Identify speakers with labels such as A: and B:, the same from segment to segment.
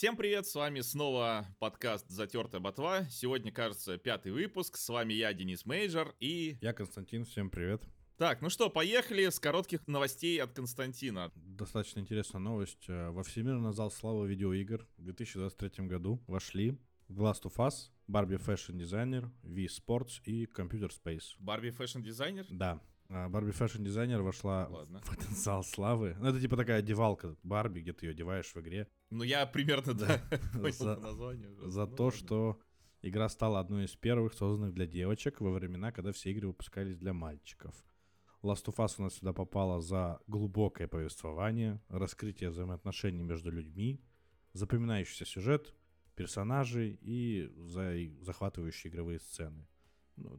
A: Всем привет, с вами снова подкаст «Затертая ботва». Сегодня, кажется, пятый выпуск. С вами я, Денис Мейджор, и...
B: Я Константин, всем привет.
A: Так, ну что, поехали с коротких новостей от Константина.
B: Достаточно интересная новость. Э, во Всемирный зал славы видеоигр в 2023 году вошли The Last of Us, Barbie Fashion Designer, Wii Sports и Computer Space.
A: Barbie Fashion Designer?
B: Да. Barbie Fashion Designer вошла Ладно. в пантеон славы. Ну, это типа такая одевалка Барби, где ты ее одеваешь в игре.
A: Ну, я примерно, да,
B: за, названию. За ну, то, что игра стала одной из первых созданных для девочек во времена, когда все игры выпускались для мальчиков. Last of Us у нас сюда попала за глубокое повествование, раскрытие взаимоотношений между людьми, запоминающийся сюжет, персонажей и за захватывающие игровые сцены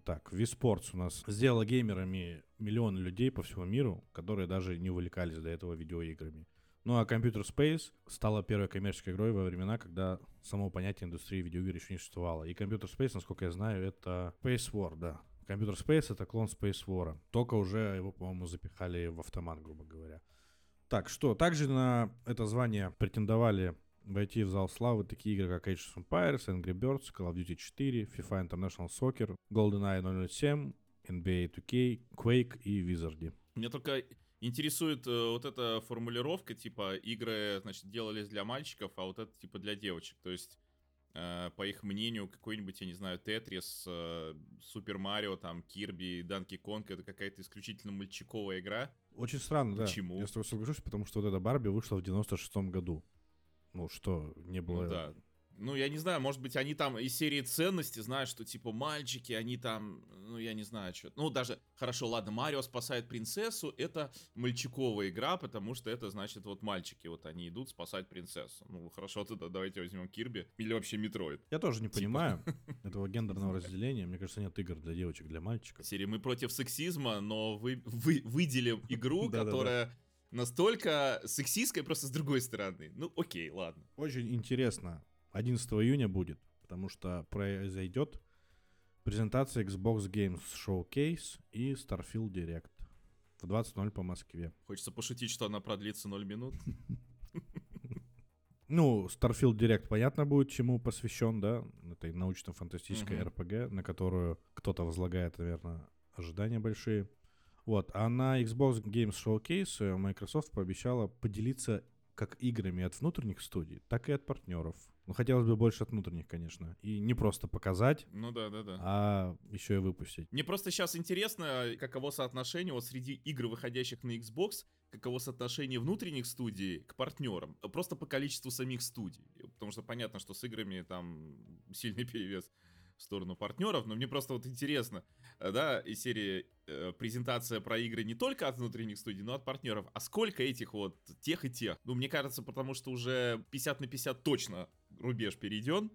B: так, Wii Sports у нас сделала геймерами миллионы людей по всему миру, которые даже не увлекались до этого видеоиграми. Ну а Computer Space стала первой коммерческой игрой во времена, когда само понятие индустрии видеоигр еще не существовало. И Computer Space, насколько я знаю, это Space War, да. Computer Space это клон Space War. Только уже его, по-моему, запихали в автомат, грубо говоря. Так, что, также на это звание претендовали войти в зал славы такие игры, как Age of Empires, Angry Birds, Call of Duty 4, FIFA International Soccer, GoldenEye 007, NBA 2K, Quake и Wizard.
A: Мне только интересует э, вот эта формулировка, типа, игры, значит, делались для мальчиков, а вот это, типа, для девочек. То есть, э, по их мнению, какой-нибудь, я не знаю, Тетрис, э, Супер Марио, там, Кирби, Данки Конг, это какая-то исключительно мальчиковая игра.
B: Очень странно, Почему? да. Почему? Я с тобой соглашусь, потому что вот эта Барби вышла в 96-м году. Ну что, не было...
A: Ну, да. Ну, я не знаю, может быть, они там из серии ценности знают, что, типа, мальчики, они там, ну, я не знаю, что. Ну, даже, хорошо, ладно, Марио спасает принцессу, это мальчиковая игра, потому что это, значит, вот мальчики, вот они идут спасать принцессу. Ну, хорошо, тогда давайте возьмем Кирби или вообще Метроид.
B: Я тоже не типа. понимаю этого гендерного разделения. Мне кажется, нет игр для девочек, для мальчиков.
A: Серии мы против сексизма, но вы, вы выделим игру, которая настолько сексистская, просто с другой стороны. Ну, окей, ладно.
B: Очень интересно. 11 июня будет, потому что произойдет презентация Xbox Games Showcase и Starfield Direct в 20.00 по Москве.
A: Хочется пошутить, что она продлится 0 минут.
B: Ну, Starfield Direct, понятно будет, чему посвящен, да, этой научно-фантастической. RPG, на которую кто-то возлагает, наверное, ожидания большие. Вот, а на Xbox Games Showcase э, Microsoft пообещала поделиться как играми от внутренних студий, так и от партнеров. Ну, хотелось бы больше от внутренних, конечно. И не просто показать,
A: ну да, да, да.
B: а еще и выпустить.
A: Мне просто сейчас интересно, каково соотношение вот среди игр, выходящих на Xbox, каково соотношение внутренних студий к партнерам. Просто по количеству самих студий. Потому что понятно, что с играми там сильный перевес в сторону партнеров, но мне просто вот интересно, э, да, из серии э, презентация про игры не только от внутренних студий, но от партнеров. А сколько этих вот тех и тех? Ну, мне кажется, потому что уже 50 на 50 точно рубеж перейден,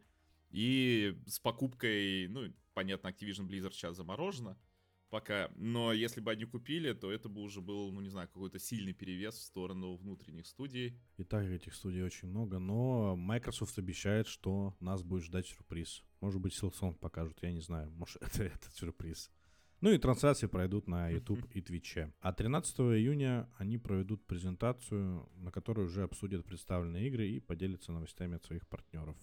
A: и с покупкой, ну, понятно, Activision Blizzard сейчас заморожено, пока. Но если бы они купили, то это бы уже был, ну не знаю, какой-то сильный перевес в сторону внутренних студий.
B: И так этих студий очень много, но Microsoft обещает, что нас будет ждать сюрприз. Может быть, Silksong покажут, я не знаю. Может, это этот сюрприз. Ну и трансляции пройдут на YouTube и Twitch. А 13 июня они проведут презентацию, на которой уже обсудят представленные игры и поделятся новостями от своих партнеров.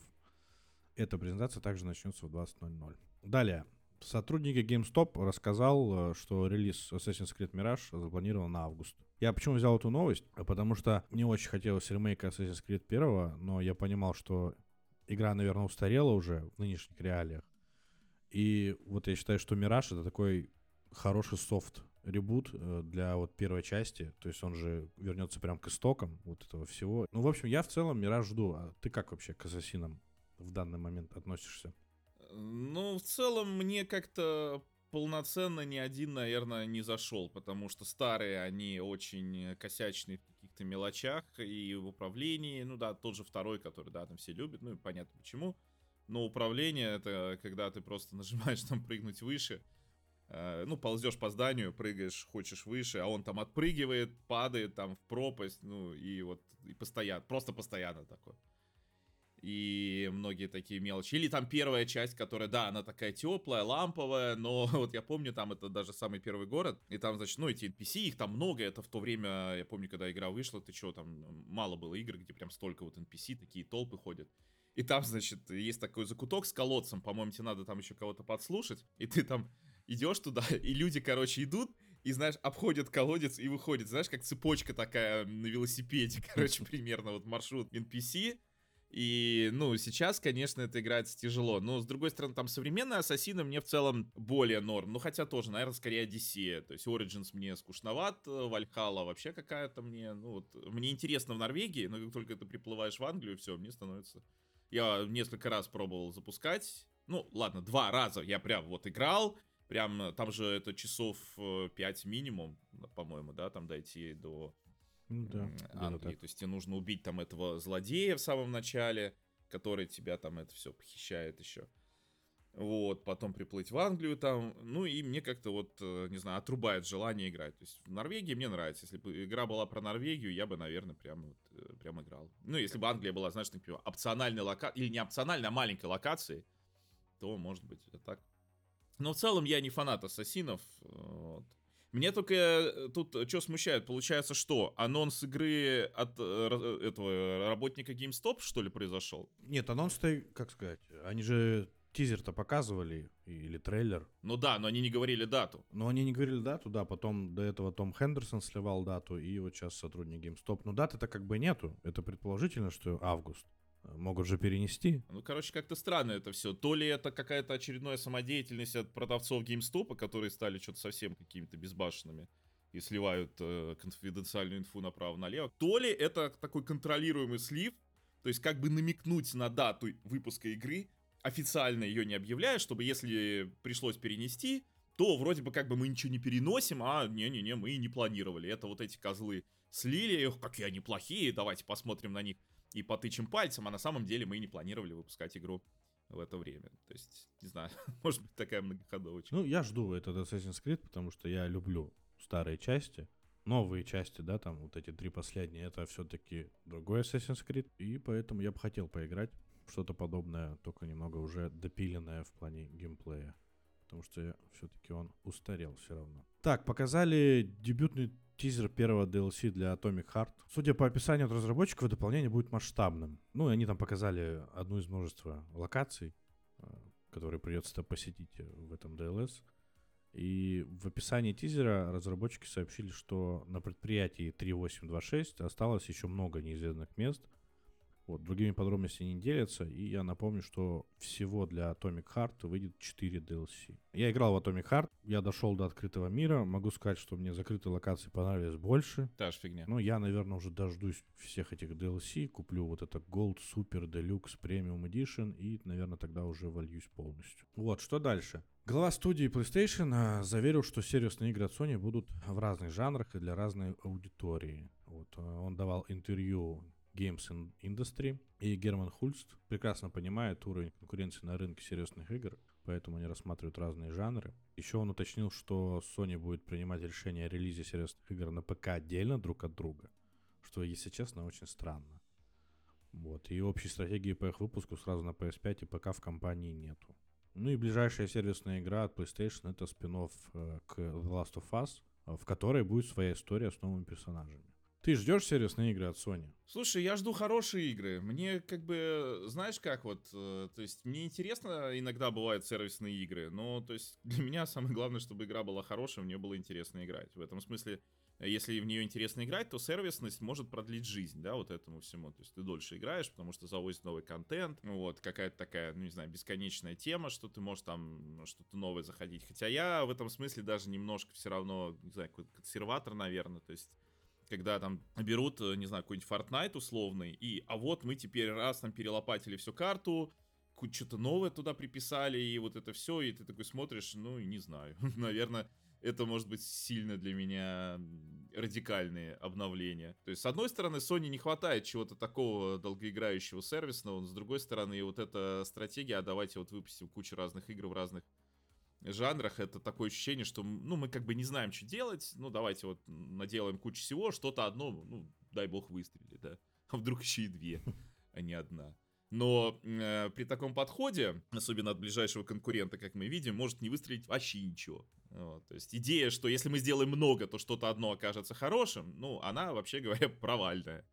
B: Эта презентация также начнется в 20.00. Далее. Сотрудник GameStop рассказал, э, что релиз Assassin's Creed Mirage запланирован на август. Я почему взял эту новость? Потому что не очень хотелось ремейка Assassin's Creed 1, но я понимал, что игра, наверное, устарела уже в нынешних реалиях. И вот я считаю, что Mirage это такой хороший софт ребут э, для вот первой части. То есть он же вернется прям к истокам вот этого всего. Ну, в общем, я в целом Мираж жду. А ты как вообще к Ассасинам в данный момент относишься?
A: Ну, в целом, мне как-то полноценно ни один, наверное, не зашел, потому что старые, они очень косячные в каких-то мелочах и в управлении. Ну да, тот же второй, который, да, там все любят, ну и понятно почему. Но управление это когда ты просто нажимаешь там прыгнуть выше, э, ну, ползешь по зданию, прыгаешь, хочешь выше, а он там отпрыгивает, падает там в пропасть, ну, и вот и постоянно, просто постоянно такое. И многие такие мелочи. Или там первая часть, которая, да, она такая теплая, ламповая, но вот я помню, там это даже самый первый город, и там, значит, ну, эти NPC, их там много, это в то время, я помню, когда игра вышла, ты что, там мало было игр, где прям столько вот NPC, такие толпы ходят. И там, значит, есть такой закуток с колодцем, по-моему, тебе надо там еще кого-то подслушать, и ты там идешь туда, и люди, короче, идут, и, знаешь, обходят колодец и выходят, знаешь, как цепочка такая на велосипеде, короче, примерно вот маршрут NPC, и, ну, сейчас, конечно, это играется тяжело. Но, с другой стороны, там современные ассасины мне в целом более норм. Ну, хотя тоже, наверное, скорее Одиссея. То есть Origins мне скучноват, Вальхала вообще какая-то мне... Ну, вот, мне интересно в Норвегии, но как только ты приплываешь в Англию, все, мне становится... Я несколько раз пробовал запускать. Ну, ладно, два раза я прям вот играл. Прям, там же это часов 5 э, минимум, по-моему, да, там дойти до ну, да, Англии. То есть тебе нужно убить там этого злодея в самом начале, который тебя там это все похищает еще. Вот, потом приплыть в Англию там. Ну и мне как-то вот, э, не знаю, отрубает желание играть. То есть в Норвегии мне нравится. Если бы игра была про Норвегию, я бы, наверное, прям, вот, э, прям играл. Ну, если бы Англия была, знаешь, например, опциональной локацией, или не опциональной, а маленькой локацией, то, может быть, это так. Но в целом я не фанат ассасинов. Вот. Мне только э, тут э, что смущает, получается, что анонс игры от э, этого работника GameStop, что ли, произошел?
B: Нет, анонс-то, как сказать, они же тизер-то показывали, или трейлер.
A: Ну да, но они не говорили дату.
B: Но они не говорили дату, да, потом до этого Том Хендерсон сливал дату, и вот сейчас сотрудник GameStop. Но даты-то как бы нету, это предположительно, что август. Могут же перенести.
A: Ну, короче, как-то странно это все. То ли это какая-то очередная самодеятельность от продавцов GameStop, которые стали что-то совсем какими-то безбашенными и сливают э, конфиденциальную инфу направо-налево. То ли это такой контролируемый слив, то есть как бы намекнуть на дату выпуска игры, официально ее не объявляя, чтобы если пришлось перенести, то вроде бы как бы мы ничего не переносим, а не-не-не, мы и не планировали. Это вот эти козлы слили, ох, какие они плохие, давайте посмотрим на них и потычем пальцем, а на самом деле мы и не планировали выпускать игру в это время. То есть, не знаю, может быть такая многоходовочка.
B: Ну, я жду этот Assassin's Creed, потому что я люблю старые части. Новые части, да, там вот эти три последние, это все-таки другой Assassin's Creed, и поэтому я бы хотел поиграть что-то подобное, только немного уже допиленное в плане геймплея. Потому что все-таки он устарел все равно. Так, показали дебютный тизер первого DLC для Atomic Heart. Судя по описанию от разработчиков, дополнение будет масштабным. Ну, и они там показали одну из множества локаций, э, которые придется посетить в этом DLS. И в описании тизера разработчики сообщили, что на предприятии 3826 осталось еще много неизведанных мест — вот, другими подробностями не делятся, и я напомню, что всего для Atomic Heart выйдет 4 DLC. Я играл в Atomic Heart, я дошел до открытого мира, могу сказать, что мне закрытые локации понравились больше.
A: Та же фигня.
B: Но я, наверное, уже дождусь всех этих DLC, куплю вот это Gold, Super, Deluxe, Premium Edition, и, наверное, тогда уже вольюсь полностью. Вот, что дальше? Глава студии PlayStation а, заверил, что сервисные игры от Sony будут в разных жанрах и для разной аудитории. Вот, а, он давал интервью Games Industry. И Герман Хульст прекрасно понимает уровень конкуренции на рынке серьезных игр, поэтому они рассматривают разные жанры. Еще он уточнил, что Sony будет принимать решение о релизе серьезных игр на ПК отдельно друг от друга, что, если честно, очень странно. Вот. И общей стратегии по их выпуску сразу на PS5 и ПК в компании нету. Ну и ближайшая сервисная игра от PlayStation это спин э, к The Last of Us, в которой будет своя история с новыми персонажами. Ты ждешь серьезные игры от Sony?
A: Слушай, я жду хорошие игры. Мне как бы, знаешь как вот, э, то есть мне интересно иногда бывают сервисные игры, но то есть для меня самое главное, чтобы игра была хорошая, в нее было интересно играть. В этом смысле, если в нее интересно играть, то сервисность может продлить жизнь, да, вот этому всему. То есть ты дольше играешь, потому что завозит новый контент, вот, какая-то такая, ну не знаю, бесконечная тема, что ты можешь там что-то новое заходить. Хотя я в этом смысле даже немножко все равно, не знаю, консерватор, наверное, то есть когда там берут, э, не знаю, какой-нибудь Fortnite условный, и а вот мы теперь раз там перелопатили всю карту, что-то новое туда приписали, и вот это все, и ты такой смотришь, ну, не знаю, наверное, это может быть сильно для меня радикальные обновления. То есть, с одной стороны, Sony не хватает чего-то такого долгоиграющего сервисного, но с другой стороны, вот эта стратегия, а давайте вот выпустим кучу разных игр в разных жанрах это такое ощущение, что, ну, мы как бы не знаем, что делать, ну, давайте вот наделаем кучу всего, что-то одно, ну, дай бог выстрелит, да, а вдруг еще и две, а не одна. Но э, при таком подходе, особенно от ближайшего конкурента, как мы видим, может не выстрелить вообще ничего. Вот, то есть идея, что если мы сделаем много, то что-то одно окажется хорошим, ну, она, вообще говоря, провальная.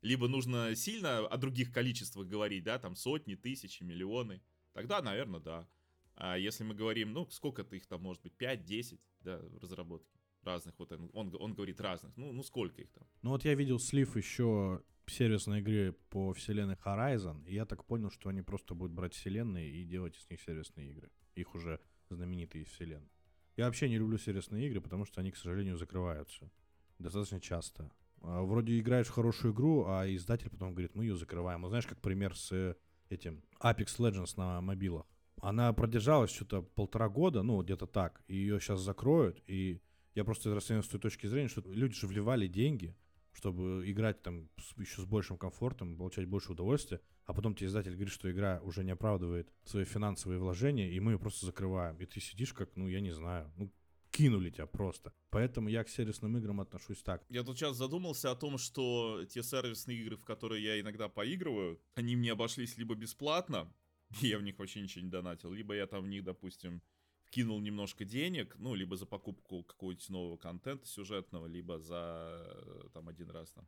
A: Либо нужно сильно о других количествах говорить, да, там сотни, тысячи, миллионы. Тогда, наверное, да. А если мы говорим, ну, сколько-то их там может быть, 5-10, да, разработки разных, вот он, он, он говорит разных, ну, ну сколько их там?
B: Ну вот я видел слив еще сервисной игры по вселенной Horizon, и я так понял, что они просто будут брать вселенные и делать из них сервисные игры. Их уже знаменитые вселенные. Я вообще не люблю сервисные игры, потому что они, к сожалению, закрываются. Достаточно часто. А, вроде играешь в хорошую игру, а издатель потом говорит, мы ее закрываем. Вот знаешь, как пример с этим Apex Legends на мобилах. Она продержалась что-то полтора года, ну, где-то так, и ее сейчас закроют, и я просто расцениваю с той точки зрения, что люди же вливали деньги, чтобы играть там еще с большим комфортом, получать больше удовольствия, а потом тебе издатель говорит, что игра уже не оправдывает свои финансовые вложения, и мы ее просто закрываем. И ты сидишь как, ну, я не знаю, ну, кинули тебя просто. Поэтому я к сервисным играм отношусь так.
A: Я тут сейчас задумался о том, что те сервисные игры, в которые я иногда поигрываю, они мне обошлись либо бесплатно, я в них вообще ничего не донатил, либо я там в них, допустим, кинул немножко денег, ну, либо за покупку какого-нибудь нового контента сюжетного, либо за э, там один раз там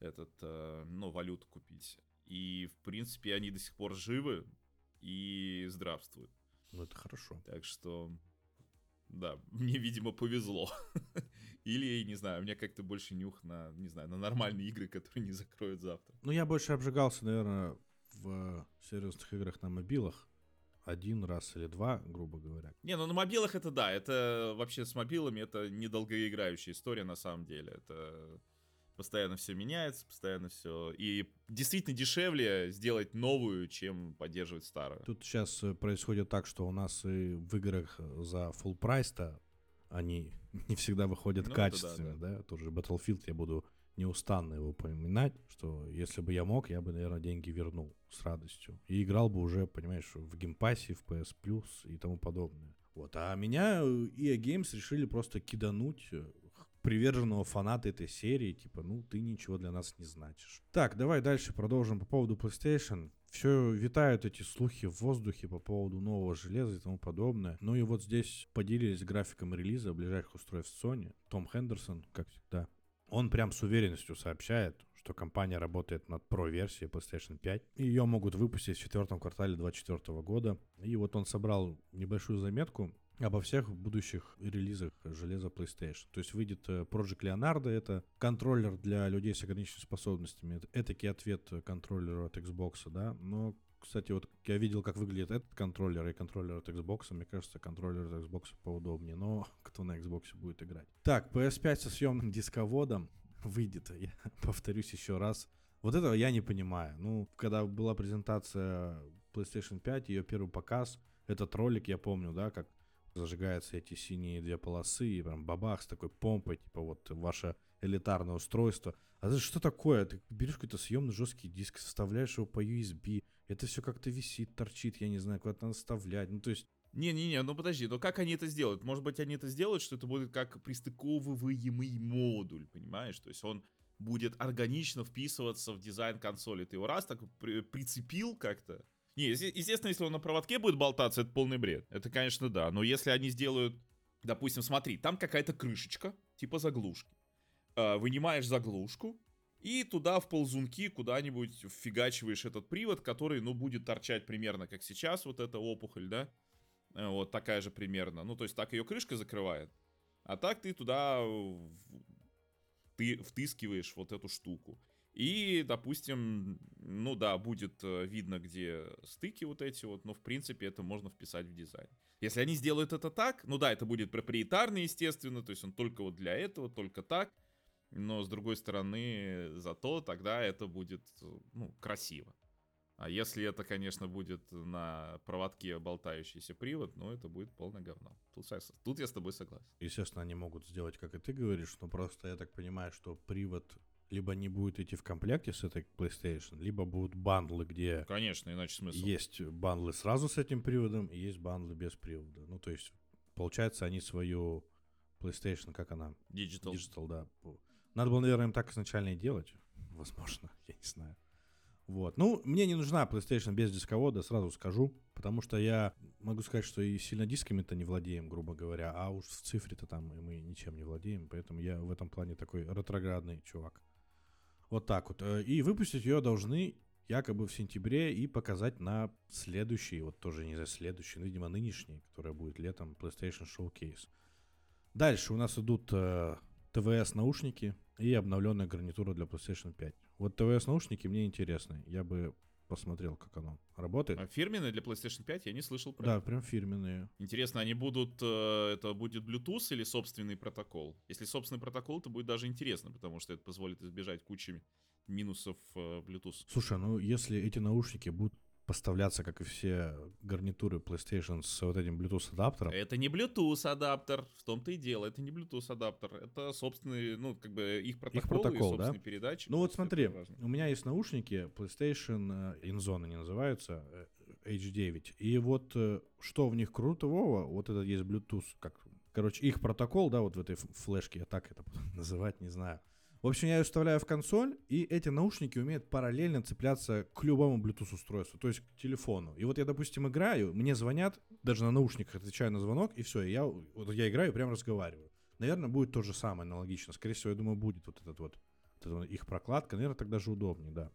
A: этот, э, ну, валюту купить. И, в принципе, они до сих пор живы и здравствуют.
B: Ну, это хорошо.
A: Так что, да, мне, видимо, повезло. Или, не знаю, у меня как-то больше нюх на, не знаю, на нормальные игры, которые не закроют завтра.
B: Ну, я больше обжигался, наверное, в серьезных играх на мобилах один раз или два, грубо говоря.
A: Не, ну на мобилах это да, это вообще с мобилами это недолгоиграющая история на самом деле. Это постоянно все меняется, постоянно все. И действительно дешевле сделать новую, чем поддерживать старую.
B: Тут сейчас э, происходит так, что у нас и в играх за full прайс-то они не всегда выходят ну, качественно, да, да. да. Тоже Battlefield я буду неустанно его упоминать, что если бы я мог, я бы, наверное, деньги вернул с радостью. И играл бы уже, понимаешь, в геймпассе, в PS Plus и тому подобное. Вот. А меня EA Games решили просто кидануть э, приверженного фаната этой серии, типа, ну, ты ничего для нас не значишь. Так, давай дальше продолжим по поводу PlayStation. Все витают эти слухи в воздухе по поводу нового железа и тому подобное. Ну и вот здесь поделились графиком релиза ближайших устройств Sony. Том Хендерсон, как всегда, он прям с уверенностью сообщает, что компания работает над Pro-версией PlayStation 5. И ее могут выпустить в четвертом квартале 2024 года. И вот он собрал небольшую заметку обо всех будущих релизах железа PlayStation. То есть выйдет э, Project Leonardo, это контроллер для людей с ограниченными способностями. Это этакий ответ контроллеру от Xbox, да. Но кстати, вот я видел, как выглядит этот контроллер и контроллер от Xbox. Мне кажется, контроллер от Xbox поудобнее. Но кто на Xbox будет играть? Так, PS5 со съемным дисководом выйдет. Я повторюсь еще раз. Вот этого я не понимаю. Ну, когда была презентация PlayStation 5, ее первый показ, этот ролик, я помню, да, как зажигаются эти синие две полосы, и прям бабах с такой помпой, типа вот ваше элитарное устройство. А это что такое? Ты берешь какой-то съемный жесткий диск, составляешь его по USB, это все как-то висит, торчит, я не знаю, куда-то надо вставлять. Ну, то есть
A: не-не-не, ну подожди, но как они это сделают? Может быть, они это сделают, что это будет как пристыковываемый модуль, понимаешь? То есть он будет органично вписываться в дизайн консоли. Ты его раз так при прицепил как-то. Не, естественно, если он на проводке будет болтаться, это полный бред. Это, конечно, да. Но если они сделают, допустим, смотри, там какая-то крышечка, типа заглушки. Э, вынимаешь заглушку, и туда в ползунки куда-нибудь вфигачиваешь этот привод, который, ну, будет торчать примерно как сейчас, вот эта опухоль, да? Э, вот такая же примерно. Ну, то есть так ее крышка закрывает. А так ты туда ты втыскиваешь вот эту штуку. И, допустим, ну да, будет э, видно, где стыки вот эти вот, но в принципе это можно вписать в дизайн. Если они сделают это так, ну да, это будет проприетарный, естественно, то есть он только вот для этого, только так. Но с другой стороны, зато тогда это будет, ну, красиво. А если это, конечно, будет на проводке болтающийся привод, ну, это будет полное говно. Тут, тут я с тобой согласен.
B: Естественно, они могут сделать, как и ты говоришь, но просто я так понимаю, что привод либо не будет идти в комплекте с этой PlayStation, либо будут бандлы, где...
A: Конечно, иначе смысл.
B: Есть бандлы сразу с этим приводом, и есть бандлы без привода. Ну, то есть, получается, они свою PlayStation, как она?
A: Digital.
B: Digital, да. Надо было, наверное, им так изначально и делать. Возможно, я не знаю. Вот. Ну, мне не нужна PlayStation без дисковода, сразу скажу, потому что я могу сказать, что и сильно дисками-то не владеем, грубо говоря, а уж в цифре-то там мы ничем не владеем, поэтому я в этом плане такой ретроградный чувак. Вот так вот. Э, и выпустить ее должны якобы в сентябре и показать на следующий, вот тоже не за следующий, но, видимо, нынешний, который будет летом, PlayStation Showcase. Дальше у нас идут э, ТВС-наушники и обновленная гарнитура для PlayStation 5. Вот ТВС-наушники мне интересны. Я бы посмотрел, как оно работает. А
A: фирменные для PlayStation 5 я не слышал
B: про Да, это. прям фирменные.
A: Интересно, они будут, э, это будет Bluetooth или собственный протокол? Если собственный протокол, то будет даже интересно, потому что это позволит избежать кучи минусов э, Bluetooth.
B: Слушай, ну если эти наушники будут поставляться, как и все гарнитуры PlayStation с вот этим Bluetooth адаптером.
A: Это не Bluetooth адаптер, в том-то и дело, это не Bluetooth адаптер, это собственный, ну, как бы их протокол, их протокол и да? передатчик.
B: Ну вот смотри, у меня есть наушники PlayStation э, InZone они называются, H9, э, и вот э, что в них крутого, вот это есть Bluetooth, как, короче, их протокол, да, вот в этой флешке, я так это называть не знаю. В общем, я ее вставляю в консоль, и эти наушники умеют параллельно цепляться к любому Bluetooth устройству, то есть к телефону. И вот я, допустим, играю, мне звонят, даже на наушниках отвечаю на звонок, и все, я, вот я играю и прям разговариваю. Наверное, будет то же самое аналогично. Скорее всего, я думаю, будет вот этот вот, вот этот, их прокладка. Наверное, так даже удобнее, да.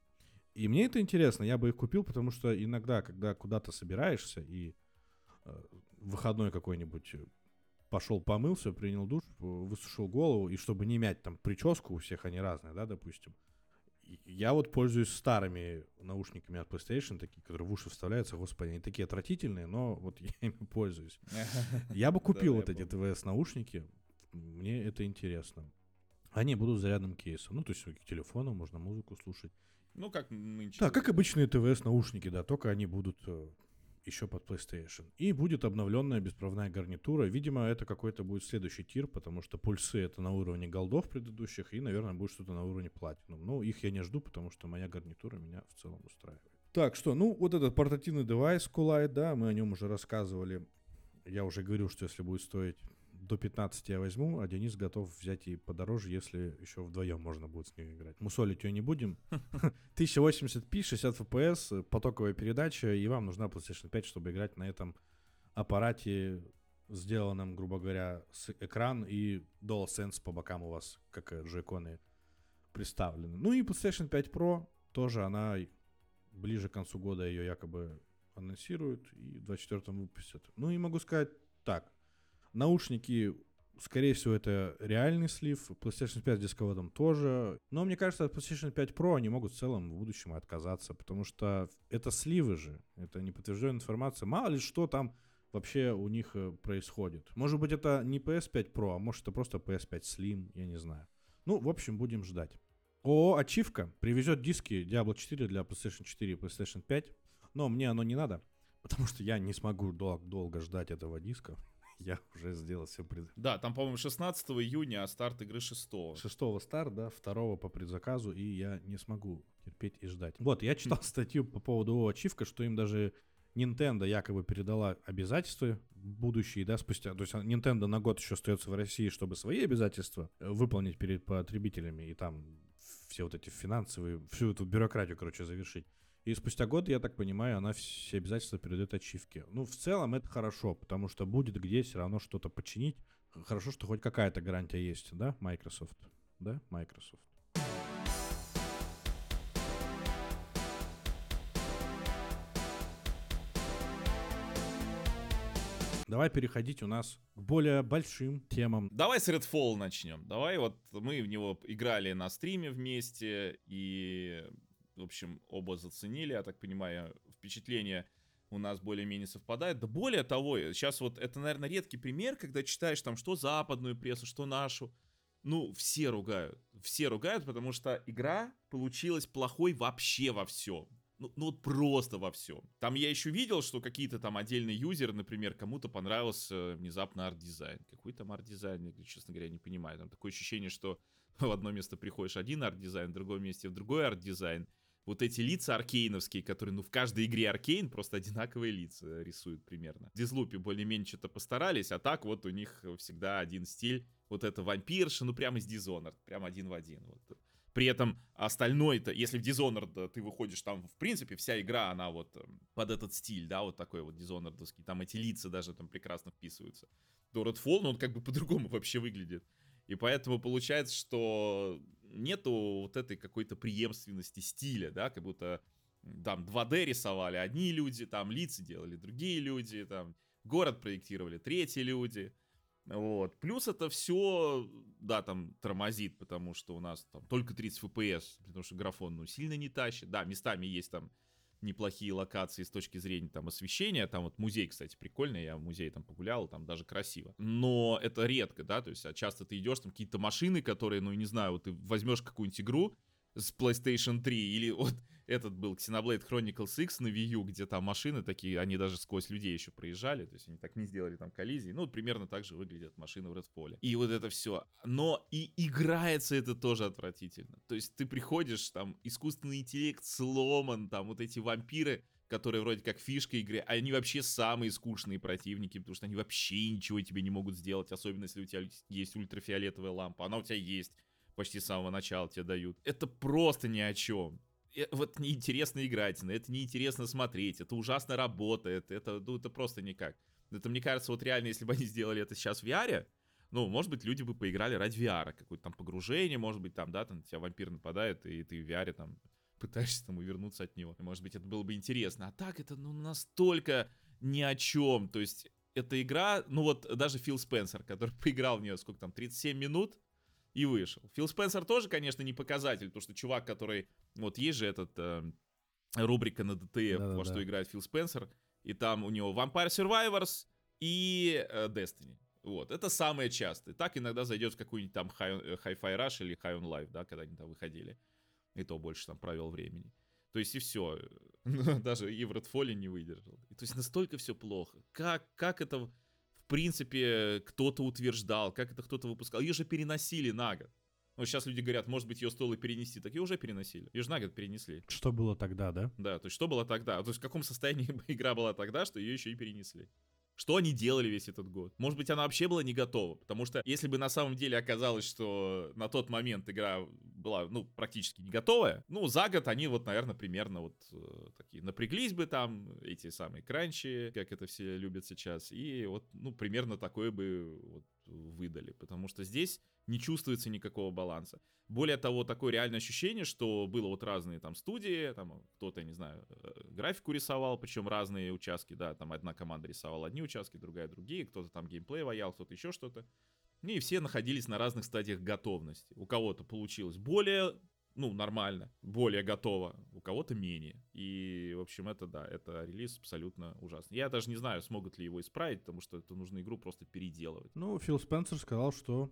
B: И мне это интересно, я бы их купил, потому что иногда, когда куда-то собираешься и э, выходной какой-нибудь пошел помылся, принял душ, высушил голову, и чтобы не мять там прическу, у всех они разные, да, допустим. Я вот пользуюсь старыми наушниками от PlayStation, такие, которые в уши вставляются, господи, они такие отвратительные, но вот я ими пользуюсь. Я бы купил вот эти ТВС-наушники, мне это интересно. Они будут зарядным кейсом, ну, то есть к телефону можно музыку слушать.
A: Ну, как нынче.
B: Да, как обычные ТВС-наушники, да, только они будут э, еще под PlayStation. И будет обновленная беспроводная гарнитура. Видимо, это какой-то будет следующий тир, потому что пульсы это на уровне голдов предыдущих, и, наверное, будет что-то на уровне платинум. Но их я не жду, потому что моя гарнитура меня в целом устраивает. Так, что, ну, вот этот портативный девайс Coolite, да, мы о нем уже рассказывали. Я уже говорил, что если будет стоить до 15 я возьму, а Денис готов взять и подороже, если еще вдвоем можно будет с ней играть. Мусолить ее не будем. 1080p, 60 FPS, потоковая передача, и вам нужна PlayStation 5, чтобы играть на этом аппарате, сделанном, грубо говоря, с экран и DualSense по бокам у вас, как джойконы представлены. Ну и PlayStation 5 Pro тоже она ближе к концу года ее якобы анонсируют и в 24-м выпустят. Ну и могу сказать так, Наушники, скорее всего, это реальный слив. PlayStation 5 с дисководом тоже. Но мне кажется, от PlayStation 5 Pro они могут в целом в будущем отказаться, потому что это сливы же. Это не подтвержденная информация. Мало ли что там вообще у них э, происходит. Может быть, это не PS5 Pro, а может, это просто PS5 Slim, я не знаю. Ну, в общем, будем ждать. ООО «Ачивка» привезет диски Diablo 4 для PlayStation 4 и PlayStation 5, но мне оно не надо, потому что я не смогу дол- долго ждать этого диска. Я уже сделал все пред...
A: Да, там, по-моему, 16 июня, а старт игры 6.
B: 6 старт, да, 2 по предзаказу, и я не смогу терпеть и ждать. Вот, я читал статью по поводу ачивка, что им даже Nintendo якобы передала обязательства будущие, да, спустя. То есть Nintendo на год еще остается в России, чтобы свои обязательства выполнить перед потребителями и там все вот эти финансовые, всю эту бюрократию, короче, завершить. И спустя год, я так понимаю, она все обязательства передает ачивке. Ну, в целом это хорошо, потому что будет где все равно что-то починить. Хорошо, что хоть какая-то гарантия есть, да, Microsoft? Да, Microsoft. Давай переходить у нас к более большим темам.
A: Давай с Redfall начнем. Давай вот мы в него играли на стриме вместе, и в общем, оба заценили, я так понимаю, впечатление у нас более-менее совпадает. Да более того, сейчас вот это, наверное, редкий пример, когда читаешь там что западную прессу, что нашу. Ну, все ругают. Все ругают, потому что игра получилась плохой вообще во всем. Ну, ну вот просто во всем. Там я еще видел, что какие-то там отдельные юзеры, например, кому-то понравился внезапно арт-дизайн. Какой там арт-дизайн, я, честно говоря, не понимаю. Там такое ощущение, что в одно место приходишь один арт-дизайн, в другое месте в другой арт-дизайн вот эти лица аркейновские, которые, ну, в каждой игре аркейн просто одинаковые лица рисуют примерно. В Дизлупе более-менее что-то постарались, а так вот у них всегда один стиль. Вот это вампирша, ну, прямо из Dishonored, прям один в один. Вот. При этом остальное-то, если в Dishonored ты выходишь, там, в принципе, вся игра, она вот э, под этот стиль, да, вот такой вот Dishonoredовский, там эти лица даже там прекрасно вписываются. То Redfall, ну, он как бы по-другому вообще выглядит. И поэтому получается, что нету вот этой какой-то преемственности стиля, да, как будто там 2D рисовали одни люди, там лица делали другие люди, там город проектировали третьи люди. Вот. Плюс это все, да, там тормозит, потому что у нас там только 30 FPS, потому что графон, ну, сильно не тащит. Да, местами есть там неплохие локации с точки зрения там освещения. Там вот музей, кстати, прикольный, я в музее там погулял, там даже красиво. Но это редко, да, то есть а часто ты идешь, там какие-то машины, которые, ну, не знаю, вот ты возьмешь какую-нибудь игру с PlayStation 3 или вот этот был Xenoblade Chronicles X на Wii U, где там машины такие, они даже сквозь людей еще проезжали, то есть они так не сделали там коллизии. Ну, вот примерно так же выглядят машины в Redfall. И вот это все. Но и играется это тоже отвратительно. То есть ты приходишь, там, искусственный интеллект сломан, там, вот эти вампиры, которые вроде как фишка игры, а они вообще самые скучные противники, потому что они вообще ничего тебе не могут сделать, особенно если у тебя есть ультрафиолетовая лампа, она у тебя есть почти с самого начала тебе дают. Это просто ни о чем. Э, вот неинтересно играть, на это неинтересно смотреть, это ужасно работает, это, ну, это просто никак. Это, мне кажется, вот реально, если бы они сделали это сейчас в VR, ну, может быть, люди бы поиграли ради VR, какое-то там погружение, может быть, там, да, там тебя вампир нападает, и ты в VR там пытаешься там увернуться от него. Может быть, это было бы интересно. А так это, ну, настолько ни о чем. То есть, эта игра, ну вот даже Фил Спенсер, который поиграл в нее, сколько там, 37 минут, и вышел. Фил Спенсер тоже, конечно, не показатель, потому что чувак, который... Вот есть же этот э, рубрика на DTF, да, во да. что играет Фил Спенсер, и там у него Vampire Survivors и э, Destiny. Вот, это самое частое. Так иногда зайдет в какую-нибудь там Hi- Hi-Fi Rush или High on Life, да, когда они там выходили. И то больше там провел времени. То есть и все. Даже и в Redfall не выдержал. И, то есть настолько все плохо. Как, как это принципе, кто-то утверждал, как это кто-то выпускал. Ее же переносили на год. Ну, сейчас люди говорят, может быть, ее стоило перенести. Так ее уже переносили. Ее же на год перенесли.
B: Что было тогда, да?
A: Да, то есть что было тогда? То есть в каком состоянии игра была тогда, что ее еще и перенесли. Что они делали весь этот год? Может быть, она вообще была не готова, потому что если бы на самом деле оказалось, что на тот момент игра была, ну, практически не готовая, ну, за год они вот, наверное, примерно вот э, такие напряглись бы там, эти самые кранчи, как это все любят сейчас, и вот, ну, примерно такое бы вот выдали, потому что здесь не чувствуется никакого баланса. Более того, такое реальное ощущение, что было вот разные там студии, там кто-то, не знаю, э, графику рисовал, причем разные участки, да, там одна команда рисовала одни участки, другая другие, кто-то там геймплей ваял, кто-то еще что-то. И все находились на разных стадиях готовности. У кого-то получилось более, ну, нормально, более готово, у кого-то менее. И, в общем, это, да, это релиз абсолютно ужасный. Я даже не знаю, смогут ли его исправить, потому что это нужно игру просто переделывать.
B: Ну, Фил Спенсер сказал, что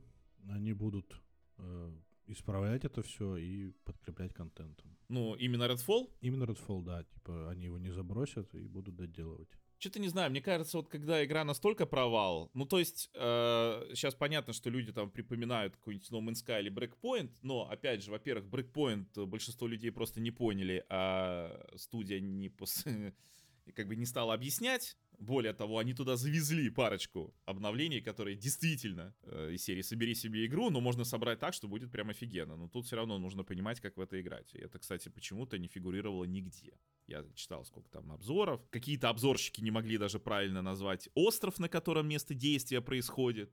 B: они будут э, исправлять это все и подкреплять контентом.
A: Ну, именно Redfall?
B: Именно Redfall, да. Типа, они его не забросят и будут доделывать.
A: Что-то не знаю, мне кажется, вот когда игра настолько провал, ну то есть э, сейчас понятно, что люди там припоминают какой-нибудь No Man's Sky или Breakpoint, но опять же, во-первых, Breakpoint большинство людей просто не поняли, а студия не пос... как бы не стала объяснять, более того, они туда завезли парочку обновлений, которые действительно э, из серии «Собери себе игру», но можно собрать так, что будет прям офигенно. Но тут все равно нужно понимать, как в это играть. И это, кстати, почему-то не фигурировало нигде. Я читал, сколько там обзоров. Какие-то обзорщики не могли даже правильно назвать остров, на котором место действия происходит.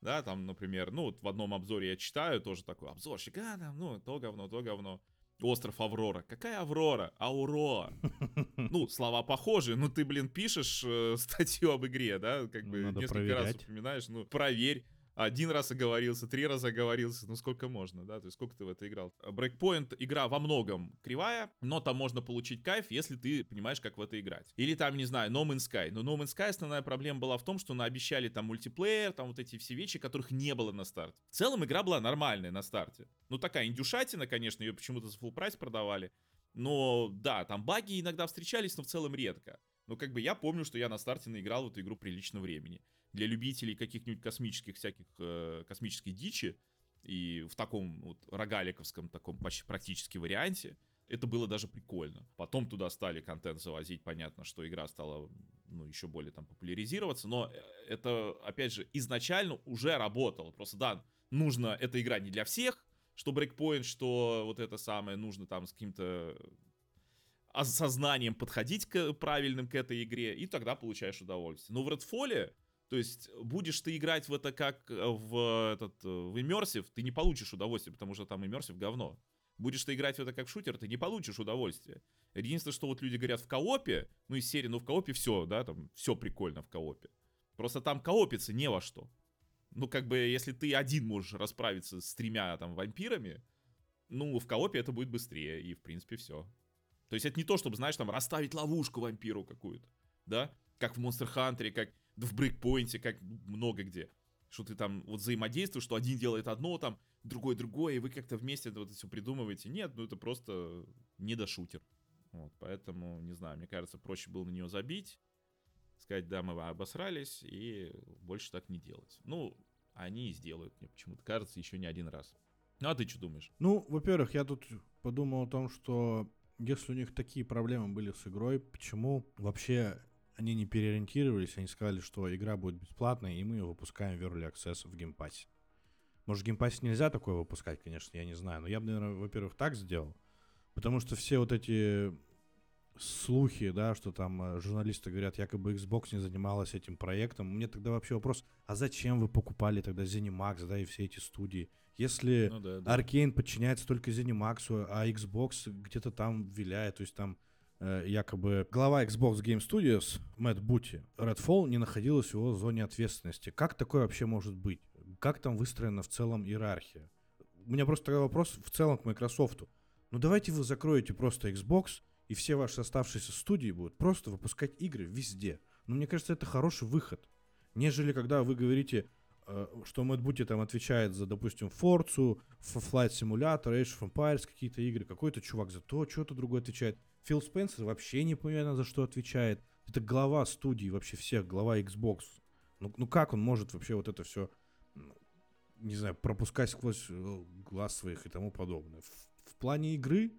A: Да, там, например, ну, вот в одном обзоре я читаю, тоже такой обзорщик, а, там, ну, то говно, то говно. Остров Аврора. Какая Аврора? Ауроа. Ну, слова похожи, но ты, блин, пишешь э, статью об игре, да, как бы Надо несколько проверять. раз упоминаешь, ну, проверь один раз оговорился, три раза оговорился, ну сколько можно, да, то есть сколько ты в это играл. Breakpoint игра во многом кривая, но там можно получить кайф, если ты понимаешь, как в это играть. Или там, не знаю, No Man's Sky. Но No Man's Sky основная проблема была в том, что наобещали там мультиплеер, там вот эти все вещи, которых не было на старте. В целом игра была нормальная на старте. Ну такая индюшатина, конечно, ее почему-то за full прайс продавали. Но да, там баги иногда встречались, но в целом редко. Но как бы я помню, что я на старте наиграл в эту игру прилично времени для любителей каких-нибудь космических всяких э, космической дичи и в таком вот рогаликовском таком почти практически варианте это было даже прикольно. Потом туда стали контент завозить, понятно, что игра стала ну, еще более там популяризироваться, но э, это, опять же, изначально уже работало. Просто, да, нужно, эта игра не для всех, что брейкпоинт, что вот это самое, нужно там с каким-то осознанием подходить к правильным к этой игре, и тогда получаешь удовольствие. Но в Redfall, то есть будешь ты играть в это как в этот в Immersive, ты не получишь удовольствие, потому что там Immersive говно. Будешь ты играть в это как в шутер, ты не получишь удовольствия. Единственное, что вот люди говорят в коопе, ну из серии, ну в коопе все, да, там все прикольно в коопе. Просто там коопиться не во что. Ну как бы, если ты один можешь расправиться с тремя там вампирами, ну в коопе это будет быстрее, и в принципе все. То есть это не то, чтобы, знаешь, там расставить ловушку вампиру какую-то, да, как в Monster Hunter, как в Брейкпоинте, как много где. Что ты там вот взаимодействуешь, что один делает одно, там, другой другое, и вы как-то вместе это вот все придумываете. Нет, ну это просто не до шутер. Вот, поэтому, не знаю, мне кажется, проще было на нее забить, сказать, да, мы обосрались, и больше так не делать. Ну, они и сделают, мне почему-то кажется, еще не один раз. Ну, а ты что думаешь?
B: Ну, во-первых, я тут подумал о том, что если у них такие проблемы были с игрой, почему вообще они не переориентировались, они сказали, что игра будет бесплатной, и мы ее выпускаем в Early Access в геймпассе. Может, в геймпассе нельзя такое выпускать, конечно, я не знаю. Но я бы, наверное, во-первых, так сделал. Потому что все вот эти слухи, да, что там э, журналисты говорят, якобы Xbox не занималась этим проектом. Мне тогда вообще вопрос, а зачем вы покупали тогда ZeniMax, да, и все эти студии? Если ну, да, да. Arkane подчиняется только ZeniMax, а Xbox где-то там виляет, то есть там якобы глава Xbox Game Studios Мэтт Бути Redfall не находилась в его зоне ответственности. Как такое вообще может быть? как там выстроена в целом иерархия. У меня просто такой вопрос в целом к Microsoft. Ну давайте вы закроете просто Xbox, и все ваши оставшиеся студии будут просто выпускать игры везде. Но мне кажется, это хороший выход. Нежели когда вы говорите, э, что Мэтт Бути там отвечает за, допустим, Forza, Flight Simulator, Age of Empires, какие-то игры, какой-то чувак за то, что-то другое отвечает. Фил Спенсер вообще непонятно за что отвечает. Это глава студии вообще всех, глава Xbox. Ну, ну как он может вообще вот это все не знаю, пропускать сквозь э, глаз своих и тому подобное. В, в плане игры,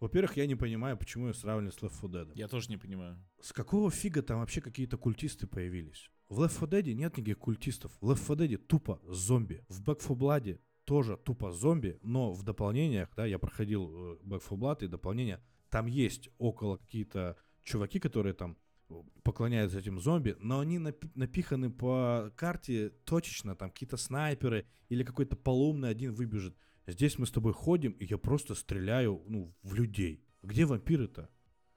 B: во-первых, я не понимаю, почему ее сравнивали с Left 4 Dead.
A: Я тоже не понимаю.
B: С какого фига там вообще какие-то культисты появились? В Left 4 Dead нет никаких культистов. В Left 4 Dead тупо зомби. В Back 4 Blood тоже тупо зомби, но в дополнениях, да, я проходил э, Back 4 Blood и дополнения, там есть около какие-то чуваки, которые там поклоняются этим зомби, но они напиханы по карте точечно, там какие-то снайперы или какой-то полумный один выбежит. Здесь мы с тобой ходим, и я просто стреляю, ну, в людей. Где вампиры-то?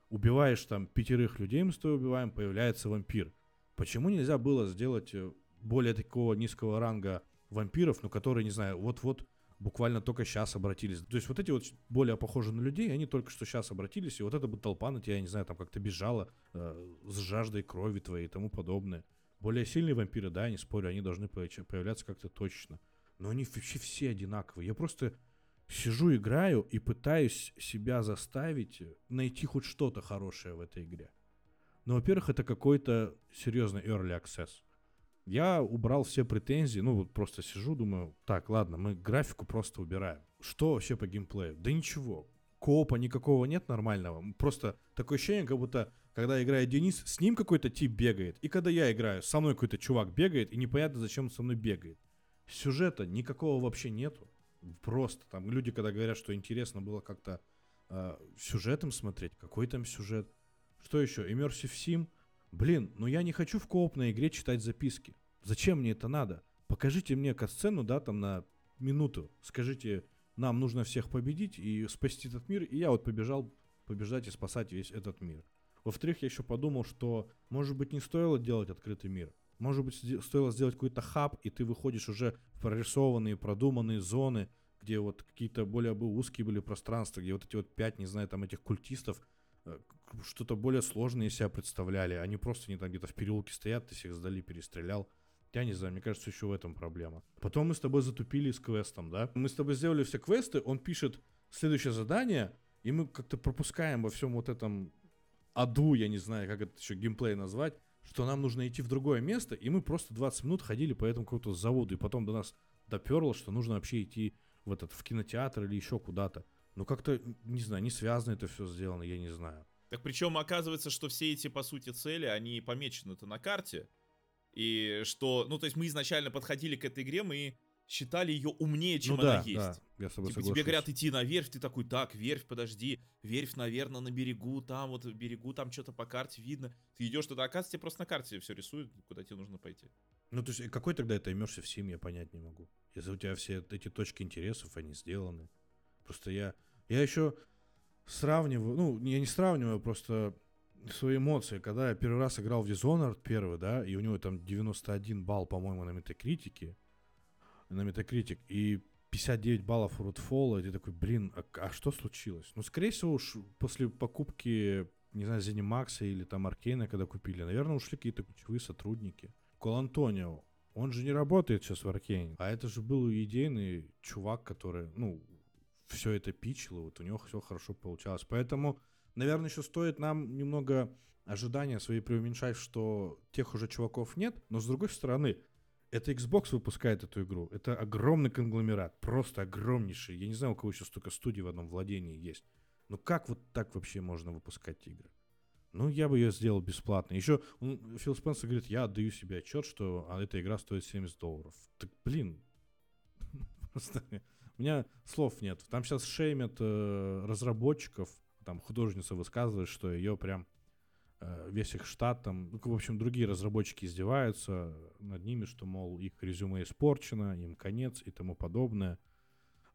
B: Убиваешь там пятерых людей, мы с тобой убиваем, появляется вампир. Почему нельзя было сделать э, более такого низкого ранга вампиров, ну, которые, не знаю, вот-вот буквально только сейчас обратились. То есть вот эти вот более похожие на людей, они только что сейчас обратились, и вот эта бы толпа на тебя, я не знаю, там как-то бежала э, с жаждой крови твоей и тому подобное. Более сильные вампиры, да, я не спорю, они должны появляться как-то точно. Но они вообще все одинаковые. Я просто сижу, играю и пытаюсь себя заставить найти хоть что-то хорошее в этой игре. Но, во-первых, это какой-то серьезный early access. Я убрал все претензии, ну вот просто сижу, думаю, так, ладно, мы графику просто убираем. Что вообще по геймплею? Да ничего. Коопа никакого нет нормального. Просто такое ощущение, как будто, когда играет Денис, с ним какой-то тип бегает. И когда я играю, со мной какой-то чувак бегает, и непонятно, зачем он со мной бегает. Сюжета никакого вообще нету. Просто там люди, когда говорят, что интересно было как-то э, сюжетом смотреть, какой там сюжет. Что еще? Immersive Sim — Блин, ну я не хочу в коопной игре читать записки. Зачем мне это надо? Покажите мне катсцену, да, там на минуту. Скажите, нам нужно всех победить и спасти этот мир. И я вот побежал побеждать и спасать весь этот мир. Во-вторых, я еще подумал, что, может быть, не стоило делать открытый мир. Может быть, стоило сделать какой-то хаб, и ты выходишь уже в прорисованные, продуманные зоны, где вот какие-то более бы узкие были пространства, где вот эти вот пять, не знаю, там этих культистов что-то более сложное себя представляли. Они просто не там где-то в переулке стоят, ты всех сдали, перестрелял. Я не знаю, мне кажется, еще в этом проблема. Потом мы с тобой затупили с квестом, да? Мы с тобой сделали все квесты, он пишет следующее задание, и мы как-то пропускаем во всем вот этом аду, я не знаю, как это еще геймплей назвать, что нам нужно идти в другое место, и мы просто 20 минут ходили по этому какому-то заводу, и потом до нас доперло, что нужно вообще идти в этот в кинотеатр или еще куда-то. Ну, как-то, не знаю, не связано это все сделано, я не знаю.
A: Так причем оказывается, что все эти, по сути, цели, они помечены-то на карте. И что, ну, то есть мы изначально подходили к этой игре, мы считали ее умнее, чем ну, она да, есть. Да.
B: Я с тобой
A: Типа
B: соглашусь.
A: тебе говорят идти на верфь, ты такой, так, верфь, подожди, верфь, наверное, на берегу, там вот в берегу, там что-то по карте видно. Ты идешь туда, оказывается, тебе просто на карте все рисуют, куда тебе нужно пойти.
B: Ну, то есть, какой тогда это имешься в Сим, я понять не могу. Если у тебя все эти точки интересов, они сделаны. Просто я... Я еще сравниваю... Ну, я не сравниваю, просто свои эмоции. Когда я первый раз играл в Dishonored первый, да, и у него там 91 балл, по-моему, на метакритике, на метакритик, и 59 баллов у Redfall, и ты такой, блин, а, а что случилось? Ну, скорее всего, уж после покупки, не знаю, Zenimax или там Аркейна, когда купили, наверное, ушли какие-то ключевые сотрудники. Кол Антонио, он же не работает сейчас в Аркейне, а это же был идейный чувак, который, ну, все это пичил, и вот у него все хорошо получалось. Поэтому, наверное, еще стоит нам немного ожидания свои преуменьшать, что тех уже чуваков нет, но с другой стороны, это Xbox выпускает эту игру. Это огромный конгломерат, просто огромнейший. Я не знаю, у кого еще столько студий в одном владении есть. Но как вот так вообще можно выпускать игры? Ну, я бы ее сделал бесплатно. Еще он, Фил Спенсер говорит, я отдаю себе отчет, что а, эта игра стоит 70 долларов. Так, блин, просто у меня слов нет. Там сейчас шеймят э, разработчиков, там художница высказывает, что ее прям э, весь их штат, там, ну, в общем, другие разработчики издеваются над ними, что, мол, их резюме испорчено, им конец и тому подобное.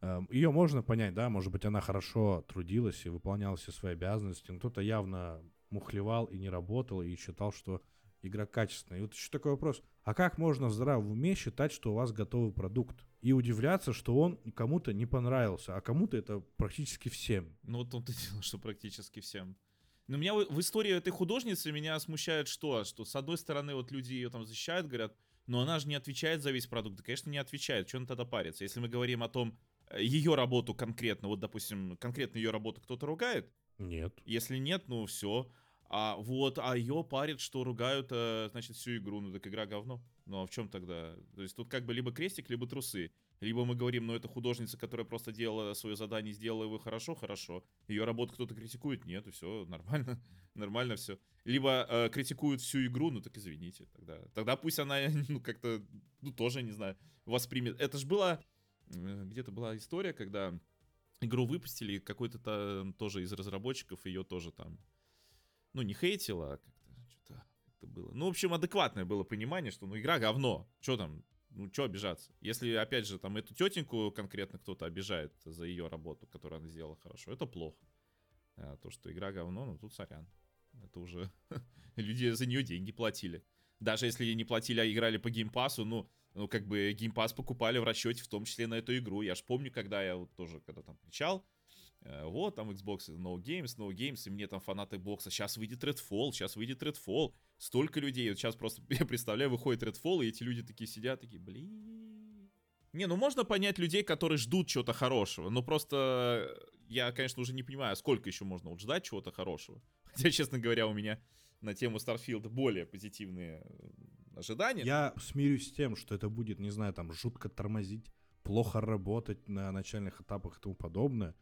B: Эм, Ее можно понять, да, может быть, она хорошо трудилась и выполняла все свои обязанности, но кто-то явно мухлевал и не работал, и считал, что игра качественная. И вот еще такой вопрос, а как можно в здравом уме считать, что у вас готовый продукт? И удивляться, что он кому-то не понравился, а кому-то это практически всем.
A: Ну, вот он-то дело, что практически всем. Но меня в в истории этой художницы меня смущает что? Что с одной стороны вот люди ее там защищают, говорят, но она же не отвечает за весь продукт. Да, конечно, не отвечает. Что она тогда парится? Если мы говорим о том, э, ее работу конкретно, вот, допустим, конкретно ее работу кто-то ругает,
B: Нет.
A: если нет, ну все. А вот, а ее парит, что ругают, э, значит, всю игру. Ну так игра говно. Ну а в чем тогда? То есть тут как бы либо крестик, либо трусы. Либо мы говорим, ну это художница, которая просто делала свое задание, сделала его хорошо, хорошо. Ее работу кто-то критикует, нет, все нормально, нормально все. Либо э, критикуют всю игру, ну так извините, тогда, тогда пусть она, ну как-то, ну тоже не знаю, воспримет. Это же была э, где-то была история, когда игру выпустили, какой-то там тоже из разработчиков ее тоже там, ну не хейтила, а как-то что-то как было. Ну в общем адекватное было понимание, что ну игра говно, что там, ну что обижаться? Если, опять же, там эту тетеньку конкретно кто-то обижает за ее работу, которую она сделала хорошо, это плохо. А то, что игра говно, ну тут сорян. Это уже люди за нее деньги платили. Даже если не платили, а играли по геймпасу, ну, ну, как бы геймпас покупали в расчете, в том числе на эту игру. Я ж помню, когда я вот тоже, когда там кричал, вот, там Xbox, No Games, No Games, и мне там фанаты бокса, сейчас выйдет Redfall, сейчас выйдет Redfall. Столько людей, вот сейчас просто, я представляю, выходит Redfall, и эти люди такие сидят, такие, блин. Не, ну можно понять людей, которые ждут чего-то хорошего, но просто я, конечно, уже не понимаю, сколько еще можно вот ждать чего-то хорошего. Хотя, честно говоря, у меня на тему Starfield более позитивные э, ожидания.
B: Я смирюсь с тем, что это будет, не знаю, там, жутко тормозить, плохо работать на начальных этапах и тому подобное,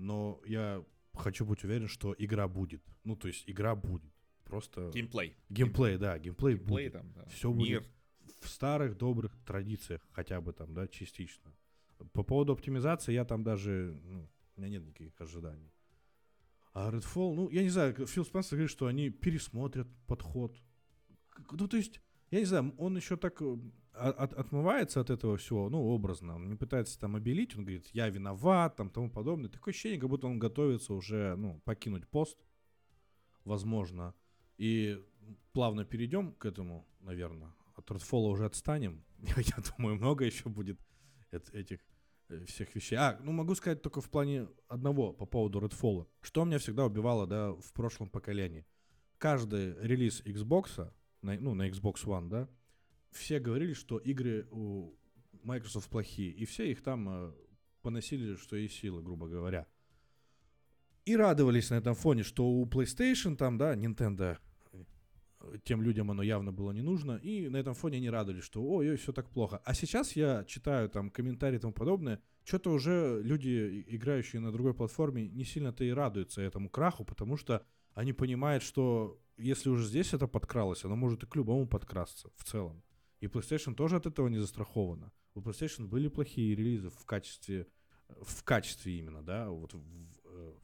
B: но я хочу быть уверен, что игра будет. Ну, то есть игра будет. Просто...
A: Геймплей.
B: Геймплей, да, геймплей,
A: Геймплей
B: будет.
A: там, да.
B: Все
A: Мир.
B: будет в старых добрых традициях, хотя бы там, да, частично. По поводу оптимизации я там даже, ну, у меня нет никаких ожиданий. А Redfall, ну, я не знаю, Фил Спенсер говорит, что они пересмотрят подход. Ну, то есть, я не знаю, он еще так э, от- от- отмывается от этого всего, ну, образно. Он не пытается там обелить, он говорит, я виноват, там, тому подобное. Такое ощущение, как будто он готовится уже, ну, покинуть пост, возможно. И плавно перейдем к этому, наверное. От Redfall уже отстанем. Я думаю, много еще будет эт- этих э, всех вещей. А, ну могу сказать только в плане одного по поводу Redfall. Что меня всегда убивало, да, в прошлом поколении. Каждый релиз Xbox, на, ну, на Xbox One, да, все говорили, что игры у Microsoft плохие, и все их там э, поносили, что есть силы, грубо говоря. И радовались на этом фоне, что у PlayStation там, да, Nintendo, э, тем людям оно явно было не нужно, и на этом фоне они радовались, что ой, ой, все так плохо. А сейчас я читаю там комментарии и тому подобное, что-то уже люди, играющие на другой платформе, не сильно-то и радуются этому краху, потому что они понимают, что если уже здесь это подкралось, оно может и к любому подкрасться в целом. И PlayStation тоже от этого не застрахована. У PlayStation были плохие релизы в качестве в качестве именно, да, вот э, в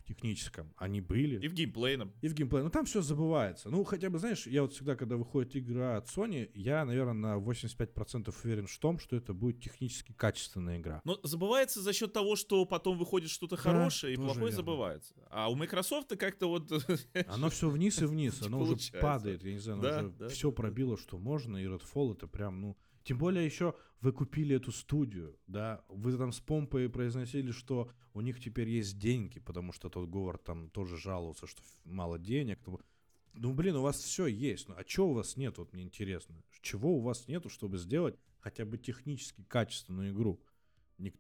B: техническом, они были.
A: И в геймплейном.
B: И в геймплей. Ну, там все забывается. Ну, хотя бы, знаешь, я вот всегда, когда выходит игра от Sony, я, наверное, на 85% уверен в том, что это будет технически качественная игра.
A: Но забывается за счет того, что потом выходит что-то
B: Да,
A: хорошее, и плохое
B: верно.
A: забывается. А у Microsoft как-то вот...
B: Оно все вниз и вниз, оно уже падает, я не знаю, оно уже все пробило, что можно, и Redfall это прям, ну... Тем более еще вы купили эту студию, да, вы там с помпой произносили, что у них теперь есть деньги, потому что тот Говард там тоже жаловался, что мало денег. Ну, блин, у вас все есть, ну, а чего у вас нет, вот мне интересно. Чего у вас нету, чтобы сделать хотя бы технически качественную игру?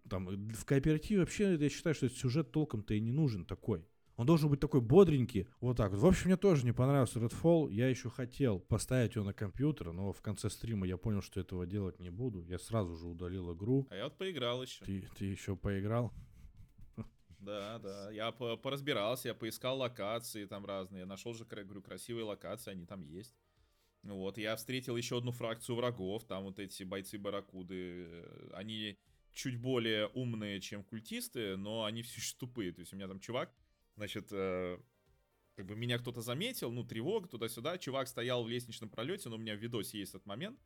B: Там, в кооперативе вообще, я считаю, что сюжет толком-то и не нужен такой. Он должен быть такой бодренький, вот так вот. В общем, мне тоже не понравился Redfall. Я еще хотел поставить его на компьютер, но в конце стрима я понял, что этого делать не буду. Я сразу же удалил игру.
A: А я вот поиграл еще.
B: Ты, ты еще поиграл?
A: Да, да. Я по- поразбирался, я поискал локации там разные. Я нашел же, говорю, красивые локации, они там есть. Вот, я встретил еще одну фракцию врагов, там вот эти бойцы-барракуды, э, они чуть более умные, чем культисты, но они все еще тупые. То есть у меня там чувак, значит, э, как бы меня кто-то заметил, ну, тревога туда-сюда, чувак стоял в лестничном пролете, но у меня в видосе есть этот момент,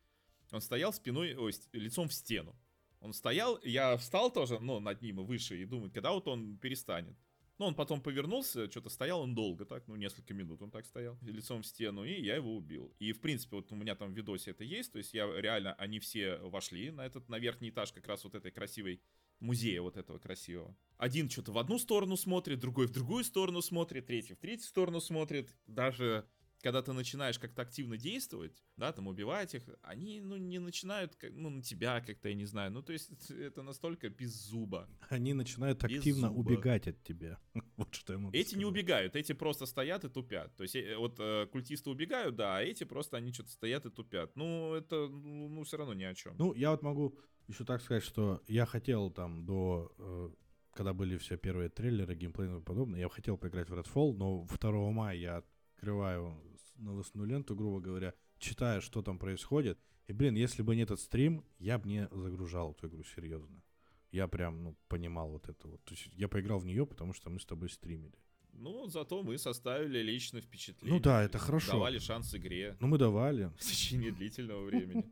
A: он стоял спиной, ой, лицом в стену. Он стоял, я встал тоже, ну, над ним и выше, и думаю, когда вот он перестанет. Ну, он потом повернулся, что-то стоял он долго так, ну, несколько минут он так стоял, лицом в стену, и я его убил. И, в принципе, вот у меня там в видосе это есть, то есть я реально, они все вошли на этот, на верхний этаж как раз вот этой красивой музея вот этого красивого. Один что-то в одну сторону смотрит, другой в другую сторону смотрит, третий в третью сторону смотрит. Даже когда ты начинаешь как-то активно действовать, да, там убивать их, они, ну, не начинают, как- ну, на тебя как-то, я не знаю, ну, то есть это- настолько без зуба.
B: Они начинают
A: Без
B: активно
A: зуба.
B: убегать от тебя. Вот что я могу
A: Эти не
B: сказать.
A: убегают, эти просто стоят и тупят. То есть э, вот э, культисты убегают, да, а эти просто они что-то стоят и тупят. Ну, это, ну, все равно ни о чем.
B: Ну, я вот могу еще так сказать, что я хотел там до... э, когда были все первые трейлеры, геймплей и тому подобное, я хотел поиграть в Redfall, но 2 мая я открываю новостную ленту, грубо говоря, читаю, что там происходит. И, блин, если бы не этот стрим, я бы не загружал эту игру серьезно. Я прям, ну, понимал вот это вот. То есть я поиграл в нее, потому что мы с тобой стримили.
A: Ну, зато мы составили личное впечатление.
B: Ну да,
A: то
B: это хорошо.
A: Давали шанс игре
B: Ну, мы давали.
A: в течение длительного времени.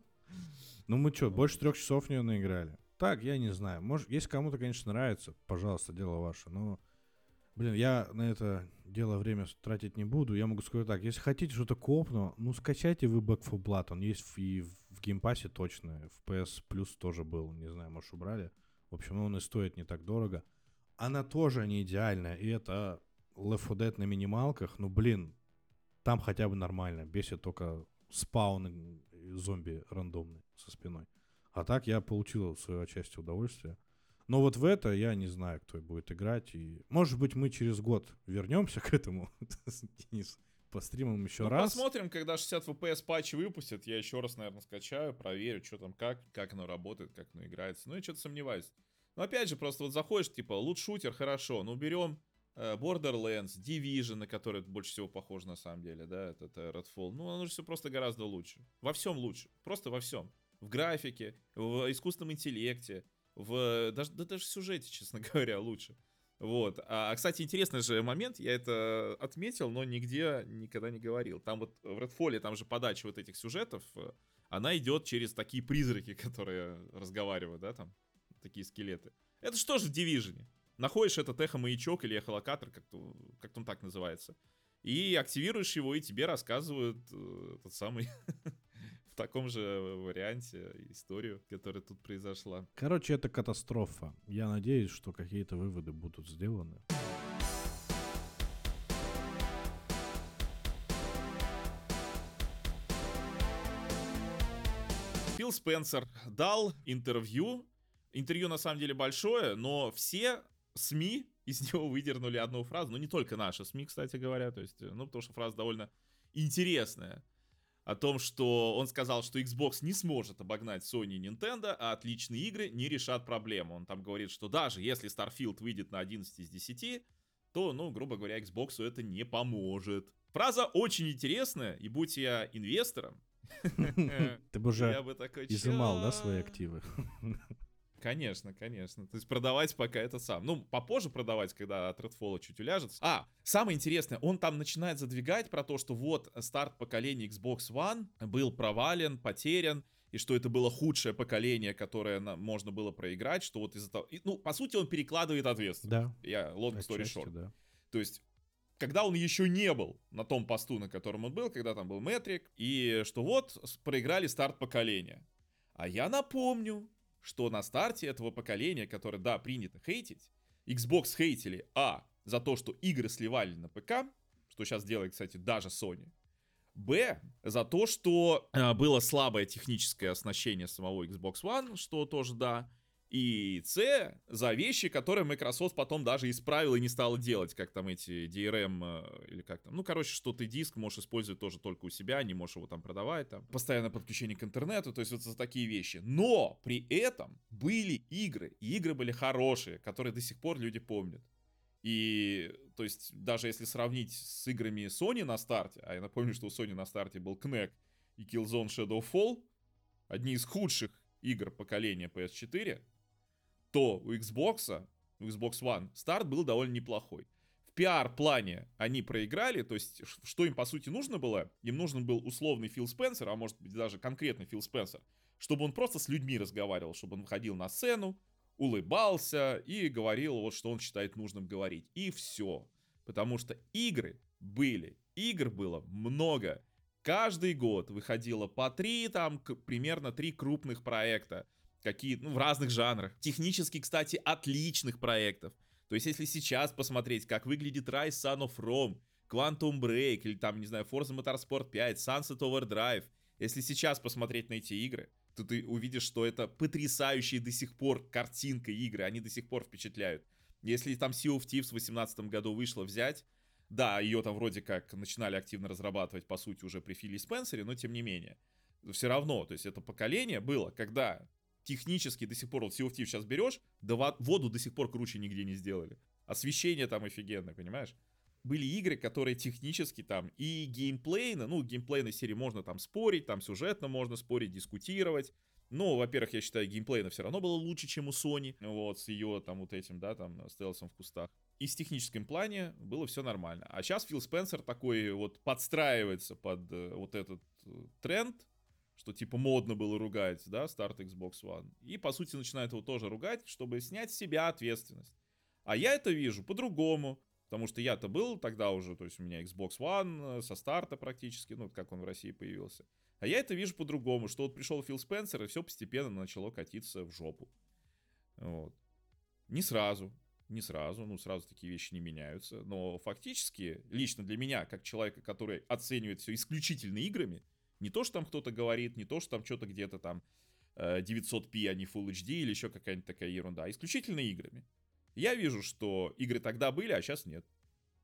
B: Ну мы что, больше трех часов в нее наиграли? Так, я не знаю. Может, если кому-то, конечно, нравится, пожалуйста, дело ваше. Но, блин, я на это дело время тратить не буду. Я могу сказать так, если хотите что-то коопное, ну скачайте вы Back 4 Blood. Он есть и в, Game Pass е точно. В PS Plus тоже был. Не знаю, может, убрали. В общем, он и стоит не так дорого. Она тоже не идеальная. И это Left 4 Dead на минималках. Ну, блин, там хотя бы нормально. Бесит только spawn и зомби рандомный со спиной. А так я получил свою отчасти удовольствие. Но вот в это я не знаю, кто будет играть. И, может быть, мы через год вернемся к этому, Денис, по стримам еще
A: Ну,
B: раз.
A: посмотрим, когда 60 FPS патч выпустят, я еще раз, наверное, скачаю, проверю, что там, как, как оно работает, как оно играется. Ну, я что-то сомневаюсь. Но опять же, просто вот заходишь, типа, лут-шутер, хорошо, ну, берем э, Borderlands, Division, на который больше всего похож на самом деле, да, это, это Redfall. Ну, оно же все просто гораздо лучше. Во всем лучше. Просто во всем. В графике, в искусственном интеллекте, в даже, да даже в сюжете, честно говоря, лучше. Вот. А, кстати, интересный же момент, я это отметил, но нигде никогда не говорил. Там вот в Redfall, там же подача вот этих сюжетов, э, она идет через такие призраки, которые разговаривают, да, там, такие скелеты. Это же в Division? Находишь этот эхо-маячок или эхолокатор, как-то как он так называется, и активируешь его, и тебе рассказывают э, тот самый таком же варианте историю, которая тут произошла.
B: Короче, это катастрофа. Я надеюсь, что какие-то выводы будут сделаны.
A: Фил Спенсер дал интервью. Интервью на самом деле большое, но все СМИ из него выдернули одну фразу. Ну, не только наши СМИ, кстати говоря. То есть, ну, потому что фраза довольно интересная. О том, что он сказал, что Xbox не сможет обогнать Sony и Nintendo, а отличные игры не решат проблему. Он там говорит, что даже если Starfield выйдет на 11 из 10, то, ну, грубо говоря, Xbox это не поможет. Фраза очень интересная, и будь я инвестором,
B: Ты бы уже изымал, да, свои активы?
A: Конечно, конечно. То есть продавать пока это сам. Ну, попозже продавать, когда от Redfall чуть уляжется. А, самое интересное, он там начинает задвигать про то, что вот старт поколения Xbox One был провален, потерян, и что это было худшее поколение, которое на, можно было проиграть, что вот из-за того... И, ну, по сути, он перекладывает ответственность. Да. Я long story short. Да. То есть когда он еще не был на том посту, на котором он был, когда там был Метрик, и что вот проиграли старт поколения. А я напомню, что на старте этого поколения, которое, да, принято хейтить, Xbox хейтили, а, за то, что игры сливали на ПК, что сейчас делает, кстати, даже Sony, Б, за то, что э, было слабое техническое оснащение самого Xbox One, что тоже да, и С за вещи, которые Microsoft потом даже исправил и не стал делать, как там эти DRM э, или как там. Ну, короче, что ты диск можешь использовать тоже только у себя, не можешь его там продавать, там. Постоянное подключение к интернету, то есть вот за такие вещи. Но при этом были игры, и игры были хорошие, которые до сих пор люди помнят. И, то есть, даже если сравнить с играми Sony на старте, а я напомню, что у Sony на старте был Kinect и Killzone Shadow Fall, одни из худших игр поколения PS4, то у Xbox, у Xbox One, старт был довольно неплохой. В пиар-плане они проиграли, то есть что им по сути нужно было? Им нужен был условный Фил Спенсер, а может быть даже конкретный Фил Спенсер, чтобы он просто с людьми разговаривал, чтобы он выходил на сцену, улыбался и говорил вот что он считает нужным говорить. И все. Потому что игры были, игр было много. Каждый год выходило по три, там, примерно три крупных проекта какие, ну, в разных жанрах. Технически, кстати, отличных проектов. То есть, если сейчас посмотреть, как выглядит Rise Son of Rome, Quantum Break, или там, не знаю, Forza Motorsport 5, Sunset Overdrive, если сейчас посмотреть на эти игры, то ты увидишь, что это потрясающие до сих пор картинка игры, они до сих пор впечатляют. Если там Sea of Thieves в 2018 году вышло взять, да, ее там вроде как начинали активно разрабатывать, по сути, уже при Филе Спенсере, но тем не менее. Все равно, то есть это поколение было, когда технически до сих пор, вот Sea сейчас берешь, да воду до сих пор круче нигде не сделали. Освещение там офигенное, понимаешь? Были игры, которые технически там и геймплейно, ну, геймплейной серии можно там спорить, там сюжетно можно спорить, дискутировать. Но, во-первых, я считаю, геймплейно все равно было лучше, чем у Sony, вот, с ее там вот этим, да, там, стелсом в кустах. И с техническим плане было все нормально. А сейчас Фил Спенсер такой вот подстраивается под э, вот этот э, тренд, что типа модно было ругать, да, старт Xbox One. И по сути начинает его тоже ругать, чтобы снять с себя ответственность. А я это вижу по-другому, потому что я-то был тогда уже, то есть у меня Xbox One э, со старта практически, ну, как он в России появился. А я это вижу по-другому, что вот пришел Фил Спенсер, и все постепенно начало катиться в жопу. Вот. Не сразу, не сразу, ну, сразу такие вещи не меняются, но фактически, лично для меня, как человека, который оценивает все исключительно играми, не то, что там кто-то говорит, не то, что там что-то где-то там 900p, э, а не Full HD или еще какая-нибудь такая ерунда, а исключительно играми. Я вижу, что игры тогда были, а сейчас нет.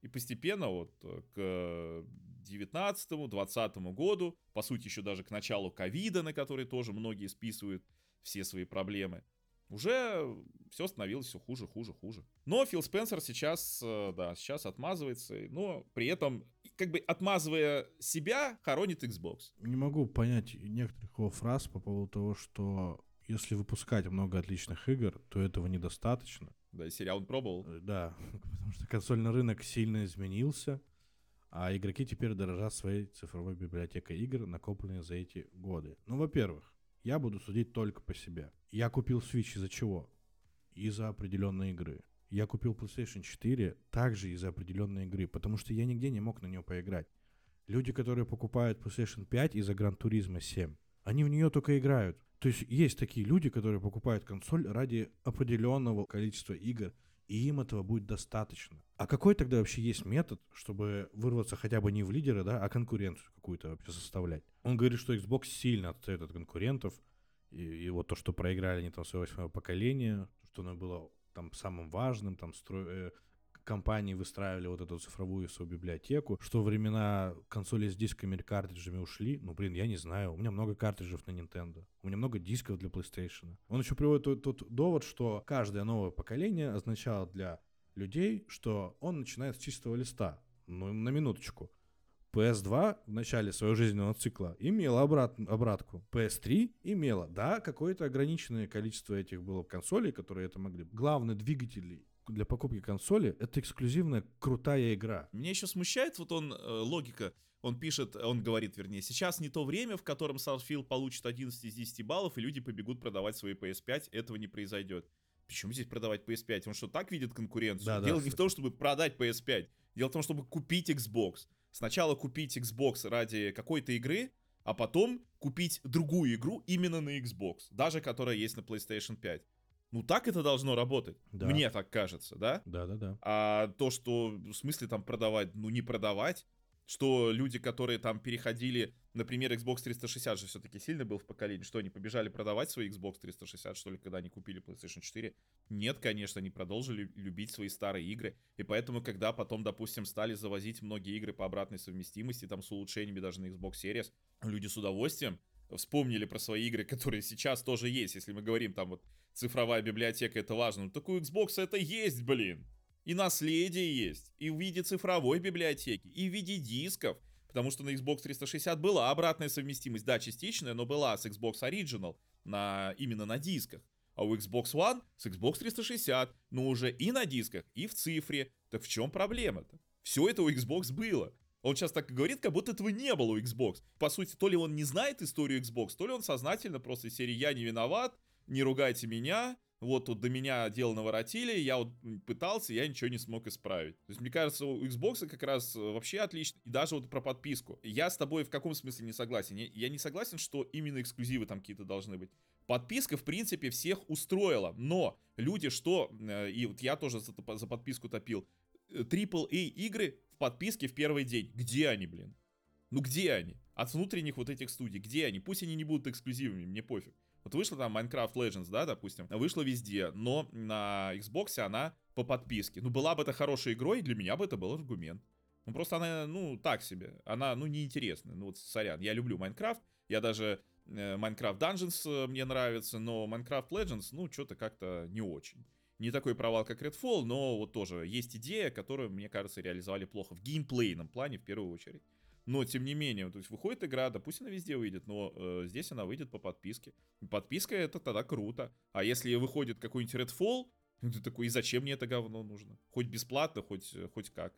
A: И постепенно вот э, к 19-20 году, по сути еще даже к началу ковида, на который тоже многие списывают все свои проблемы, уже все становилось все хуже, хуже, хуже. Но Фил Спенсер сейчас, э, да, сейчас отмазывается, но при этом, как бы отмазывая себя, хоронит Xbox.
B: Не могу понять некоторых его фраз по поводу того, что если выпускать много отличных игр, то этого недостаточно.
A: Да, сериал он пробовал.
B: Э, да, потому что консольный рынок сильно изменился, а игроки теперь дорожат своей цифровой библиотекой игр, накопленной за эти годы. Ну, во-первых, я буду судить только по себе. Я купил Switch из-за чего? Из-за определенной игры. Я купил PlayStation 4 также из-за определенной игры, потому что я нигде не мог на нее поиграть. Люди, которые покупают PlayStation 5 из-за Gran Turismo 7, они в нее только играют. То есть есть такие люди, которые покупают консоль ради определенного количества игр, и им этого будет достаточно. А какой тогда вообще есть метод, чтобы вырваться хотя бы не в лидеры, да, а конкуренцию какую-то вообще составлять? Он говорит, что Xbox сильно отстает от конкурентов, и, и вот то, что проиграли они там свое восьмое поколение, что оно было там самым важным, там стро... э, компании выстраивали вот эту цифровую свою библиотеку, что времена консоли с дисками или картриджами ушли, ну, блин, я не знаю, у меня много картриджев на Nintendo, у меня много дисков для PlayStation. Он еще приводит тот, тот довод, что каждое новое поколение означало для людей, что он начинает с чистого листа. Ну, на минуточку. PS2 в начале своего жизненного цикла имела обрат, обратку. PS3 имела, да, какое-то ограниченное количество этих было консолей, которые это могли. Главный двигатель для покупки консоли это эксклюзивная крутая игра.
A: Меня еще смущает вот он, э, логика, он пишет, он говорит, вернее, сейчас не то время, в котором Starfield получит 11 из 10 баллов, и люди побегут продавать свои PS5, этого не произойдет. Почему здесь продавать PS5? Он что, так видит конкуренцию? Да, Дело да, не в том, чтобы продать PS5. Дело в том, чтобы купить Xbox. Сначала купить Xbox ради какой-то игры, а потом купить другую игру именно на Xbox, даже которая есть на PlayStation 5. Ну так это должно работать. Да. Мне так кажется, да?
B: Да, да, да.
A: А то, что в смысле там продавать, ну не продавать, что люди, которые там переходили, например, Xbox 360 же все-таки сильно был в поколении, что они побежали продавать свои Xbox 360, что ли, когда они купили PlayStation 4? Нет, конечно, они продолжили любить свои старые игры, и поэтому, когда потом, допустим, стали завозить многие игры по обратной совместимости, там с улучшениями даже на Xbox Series, люди с удовольствием вспомнили про свои игры, которые сейчас тоже есть, если мы говорим там вот цифровая библиотека, это важно, ну такой Xbox это есть, блин. И наследие есть, и в виде цифровой библиотеки, и в виде дисков. Потому что на Xbox 360 была обратная совместимость, да, частичная, но была с Xbox Original на, именно на дисках. А у Xbox One с Xbox 360, но уже и на дисках, и в цифре. Так в чем проблема-то? Все это у Xbox было. Он сейчас так говорит, как будто этого не было у Xbox. По сути, то ли он не знает историю Xbox, то ли он сознательно просто серии «Я не виноват», «Не ругайте меня», вот тут до меня дело наворотили, я вот пытался, я ничего не смог исправить. То есть, мне кажется, у Xbox как раз э, вообще отлично. И даже вот про подписку. Я с тобой в каком смысле не согласен? Я не согласен, что именно эксклюзивы там какие-то должны быть. Подписка, в принципе, всех устроила. Но люди что, э, и вот я тоже за, подписку топил, AAA э, игры в подписке в первый день. Где они, блин? Ну где они? От внутренних вот этих студий. Где они? Пусть они не будут эксклюзивами, мне пофиг. Вот вышла там Minecraft Legends, да, допустим, вышла везде, но на Xbox она по подписке. Ну, была бы это хорошей игрой, для меня бы это был аргумент. Ну, просто она, ну, так себе. Она, ну, неинтересная. Ну, вот, сорян, я люблю Minecraft, я даже э, Minecraft Dungeons э, мне нравится, но Minecraft Legends, ну, что-то как-то не очень. Не такой провал, как Redfall, но вот тоже есть идея, которую, мне кажется, реализовали плохо в геймплейном плане в первую очередь. Но, тем не менее, то есть выходит игра, да пусть она везде выйдет, но э, здесь она выйдет по подписке. Подписка это тогда круто. А если выходит какой-нибудь Redfall, ты такой, и зачем мне это говно нужно? Хоть бесплатно, хоть, хоть как.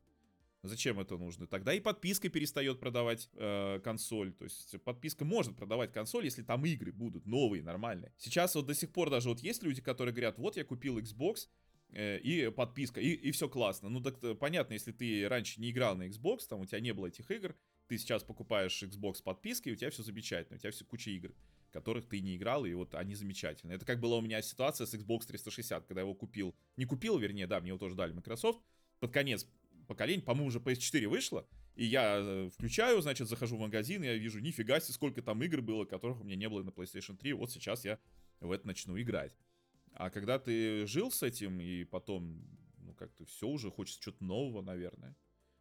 A: Зачем это нужно? Тогда и подписка перестает продавать э, консоль. То есть подписка может продавать консоль, если там игры будут новые, нормальные. Сейчас вот до сих пор даже вот есть люди, которые говорят, вот я купил Xbox, э, и подписка, и, и все классно. Ну так понятно, если ты раньше не играл на Xbox, там у тебя не было этих игр, ты сейчас покупаешь Xbox подписки, и у тебя все замечательно, у тебя все куча игр, которых ты не играл, и вот они замечательные. Это как была у меня ситуация с Xbox 360, когда я его купил. Не купил, вернее, да, мне его тоже дали Microsoft. Под конец поколения, по-моему, уже PS4 вышло, и я э, включаю, значит, захожу в магазин, и я вижу, нифига себе, сколько там игр было, которых у меня не было на PlayStation 3, вот сейчас я в это начну играть. А когда ты жил с этим, и потом, ну, как-то все уже, хочется что-то нового, наверное.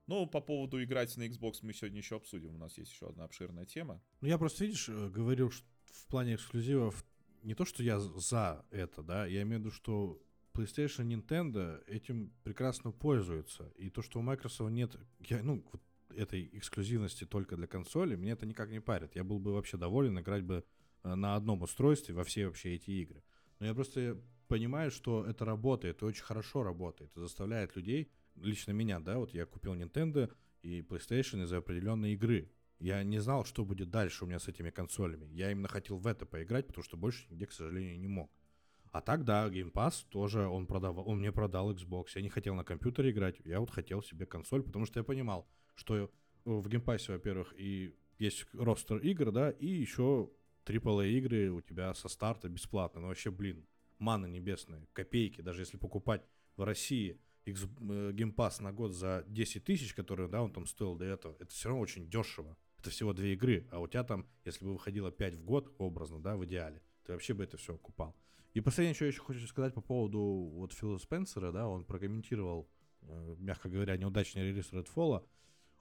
A: Ну, по поводу играть на Xbox мы сегодня еще обсудим. У нас есть еще одна обширная тема.
B: Ну, я просто, видишь, э, говорил что в плане эксклюзивов не то, что я за это, да, я имею в виду, что PlayStation, Nintendo этим прекрасно пользуются. И то, что у Microsoft нет, я, ну, вот этой эксклюзивности только для консоли, мне это никак не парит. Я был бы вообще доволен играть бы э, на одном устройстве во все вообще эти игры. Но я просто понимаю, что это работает, и очень хорошо работает, и заставляет людей лично меня, да, вот я купил Nintendo и PlayStation из-за определенной игры. Я не знал, что будет дальше у меня с этими консолями. Я именно хотел в это поиграть, потому что больше нигде, к сожалению, не мог. А так, да, Game Pass тоже он продавал, он мне продал Xbox. Я не хотел на компьютере играть, я вот хотел себе консоль, потому что я понимал, что в Game Pass, во-первых, и есть ростер игр, да, и еще AAA игры у тебя со старта бесплатно. Ну вообще, блин, мана небесная, копейки, даже если покупать в России э, Game Pass на год за 10 тысяч, который, да, он там стоил до этого, это все равно очень дешево. Это всего две игры, а у тебя там, если бы выходило 5 в год, образно, да, в идеале, ты вообще бы это все окупал. И последнее, что я еще хочу сказать по поводу вот Фила Спенсера, да, он прокомментировал, э, мягко говоря, неудачный релиз Redfall.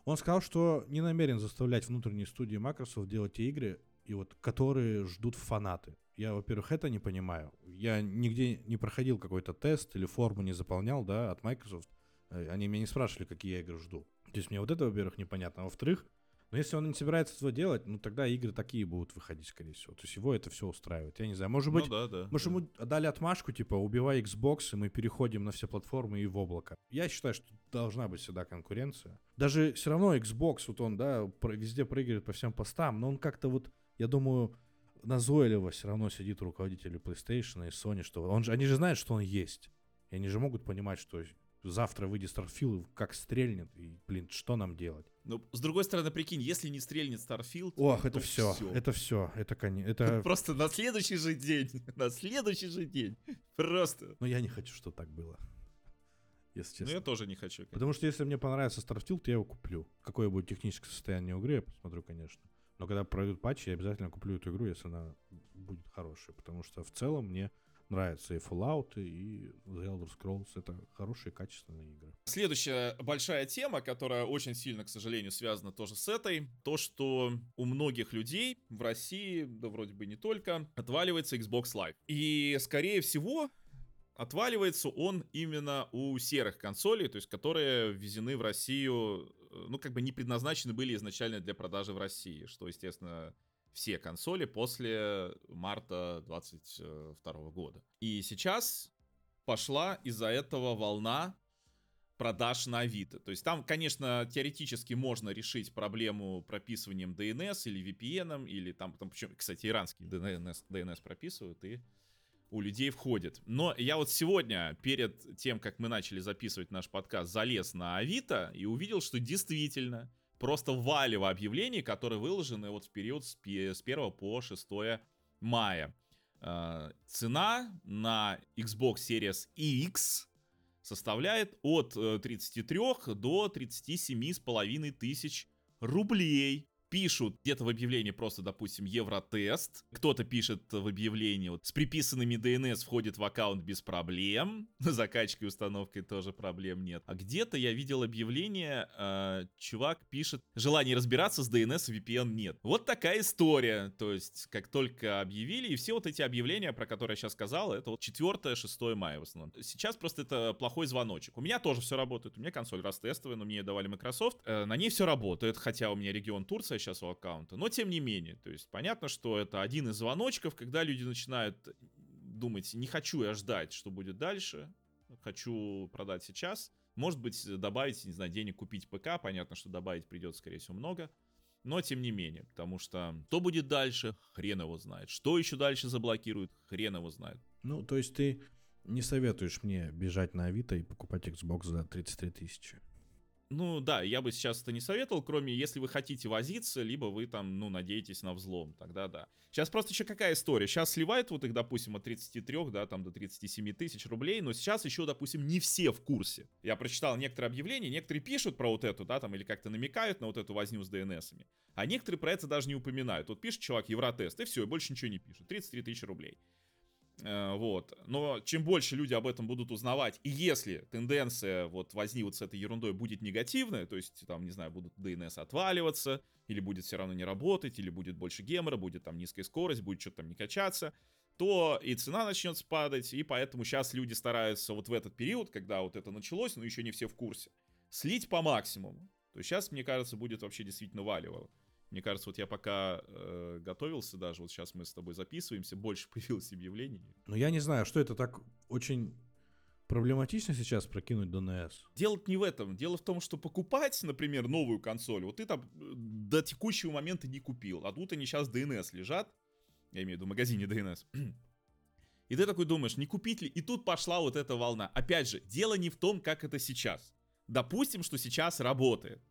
B: Он сказал, что не намерен заставлять внутренние студии Microsoft делать те игры, и вот, которые ждут фанаты. Я, во-первых, это не понимаю. Я нигде не проходил какой-то тест или форму не заполнял, да, от Microsoft. Э, они меня не спрашивали, какие я игры жду. То есть мне вот это, во-первых, непонятно. А во-вторых, Но если он не собирается этого делать, ну тогда игры такие будут выходить, скорее всего. То есть его это все устраивает. Я не знаю, может быть,
A: ну, да, да,
B: может
A: да.
B: ему дали отмашку, типа, убивай Xbox, и мы переходим на все платформы и в облако. Я считаю, что должна быть всегда конкуренция. Даже все равно Xbox, вот он, да, везде прыгает по всем постам, но он как-то вот, я думаю, назойливо все равно сидит руководитель PlayStation и Sony, что он же, они же знают, что он есть. И они же могут понимать, что завтра выйдет Starfield, как стрельнет, и, блин, что нам делать?
A: Ну, с другой стороны, прикинь, если не стрельнет Starfield...
B: Ох, это все, это все, это конец. Это...
A: Просто на следующий же день, на следующий же день. Просто.
B: Но я не хочу, чтобы так было. Если честно.
A: Ну, я тоже не хочу. Конечно.
B: Потому что если мне понравится Starfield, я его куплю. Какое будет техническое состояние игры, я посмотрю, конечно. Но когда пройдут патчи, я обязательно куплю эту игру, если она будет хорошая. Потому что в целом мне нравятся и Fallout, и The Elder Scrolls. Это хорошие, качественные игры.
A: Следующая большая тема, которая очень сильно, к сожалению, связана тоже с этой, то, что у многих людей в России, да вроде бы не только, отваливается Xbox Live. И, скорее всего, отваливается он именно у серых консолей, то есть которые ввезены в Россию, ну, как бы не предназначены были изначально для продажи в России, что, естественно, все консоли после марта 22 года. И сейчас пошла из-за этого волна продаж на Авито. То есть там, конечно, теоретически можно решить проблему прописыванием DNS или VPN, или там, там причем, кстати, иранский DNS, DNS прописывают и у людей входит. Но я вот сегодня, перед тем, как мы начали записывать наш подкаст, залез на Авито и увидел, что действительно просто валево объявлений, которые выложены вот в период с 1 по 6 мая. Цена на Xbox Series X составляет от 33 до 37 с половиной тысяч рублей пишут где-то в объявлении просто, допустим, евротест. Кто-то пишет в объявлении, вот, с приписанными DNS входит в аккаунт без проблем. Закачкой, установкой тоже проблем нет. А где-то я видел объявление, э, чувак пишет, желание разбираться с DNS и VPN нет. Вот такая история. То есть, как только объявили, и все вот эти объявления, про которые я сейчас сказал, это вот 4-6 мая в основном. Сейчас просто это плохой звоночек. У меня тоже все работает. У меня консоль растестовая, но мне ее давали Microsoft. Э, на ней все работает, хотя у меня регион Турция сейчас у аккаунта. Но тем не менее, то есть понятно, что это один из звоночков, когда люди начинают думать, не хочу я ждать, что будет дальше, хочу продать сейчас. Может быть, добавить, не знаю, денег купить ПК, понятно, что добавить придется, скорее всего, много. Но тем не менее, потому что что будет дальше, хрен его знает. Что еще дальше заблокируют, хрен его знает.
B: Ну, то есть ты не советуешь мне бежать на Авито и покупать Xbox за 33 тысячи?
A: Ну да, я бы сейчас это не советовал, кроме если вы хотите возиться, либо вы там, ну, надеетесь на взлом, тогда да. Сейчас просто еще какая история? Сейчас сливают вот их, допустим, от 33, да, там до 37 тысяч рублей, но сейчас еще, допустим, не все в курсе. Я прочитал некоторые объявления, некоторые пишут про вот эту, да, там, или как-то намекают на вот эту возню с DNS-ами, а некоторые про это даже не упоминают. Вот пишет чувак Евротест, и все, и больше ничего не пишет. 33 тысячи рублей. Э, вот. Но чем больше люди об этом будут узнавать, и если тенденция вот возни вот с этой ерундой будет негативная, то есть там, не знаю, будут DNS отваливаться, или будет все равно не работать, или будет больше гемора, будет там низкая скорость, будет что-то там не качаться, то и цена начнет спадать, и поэтому сейчас люди стараются вот в этот период, когда вот это началось, но еще не все в курсе, слить по максимуму. То есть сейчас, мне кажется, будет вообще действительно валиво. Мне кажется, вот я пока э, готовился даже, вот сейчас мы с тобой записываемся, больше появилось объявлений.
B: Ну, я не знаю, что это так очень проблематично сейчас прокинуть DNS.
A: Дело не в этом. Дело в том, что покупать, например, новую консоль, вот ты там э, до текущего момента не купил, а тут они сейчас DNS лежат, я имею в виду в магазине DNS. И ты такой думаешь, не купить ли? И тут пошла вот эта волна. Опять же, дело не в том, как это сейчас. Допустим, что сейчас работает.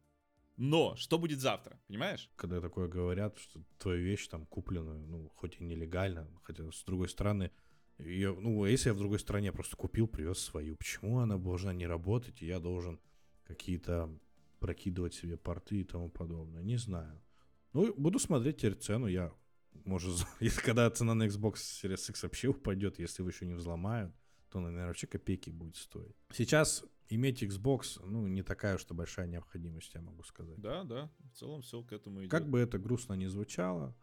A: Но что будет завтра, понимаешь?
B: Когда такое говорят, что твоя вещь там куплена, ну, хоть и нелегально, хотя с другой стороны, ее, ну, если я в другой стране просто купил, привез свою, почему она должна не работать, и я должен какие-то прокидывать себе порты и тому подобное, не знаю. Ну, буду смотреть теперь цену, я, может, если когда цена на Xbox Series X вообще упадет, если его еще не взломают, то, наверное, вообще копейки будет стоить. Сейчас иметь Xbox, ну, не такая уж большая необходимость, я могу сказать.
A: Да, да, в целом все к этому идет.
B: Как бы это грустно ни звучало,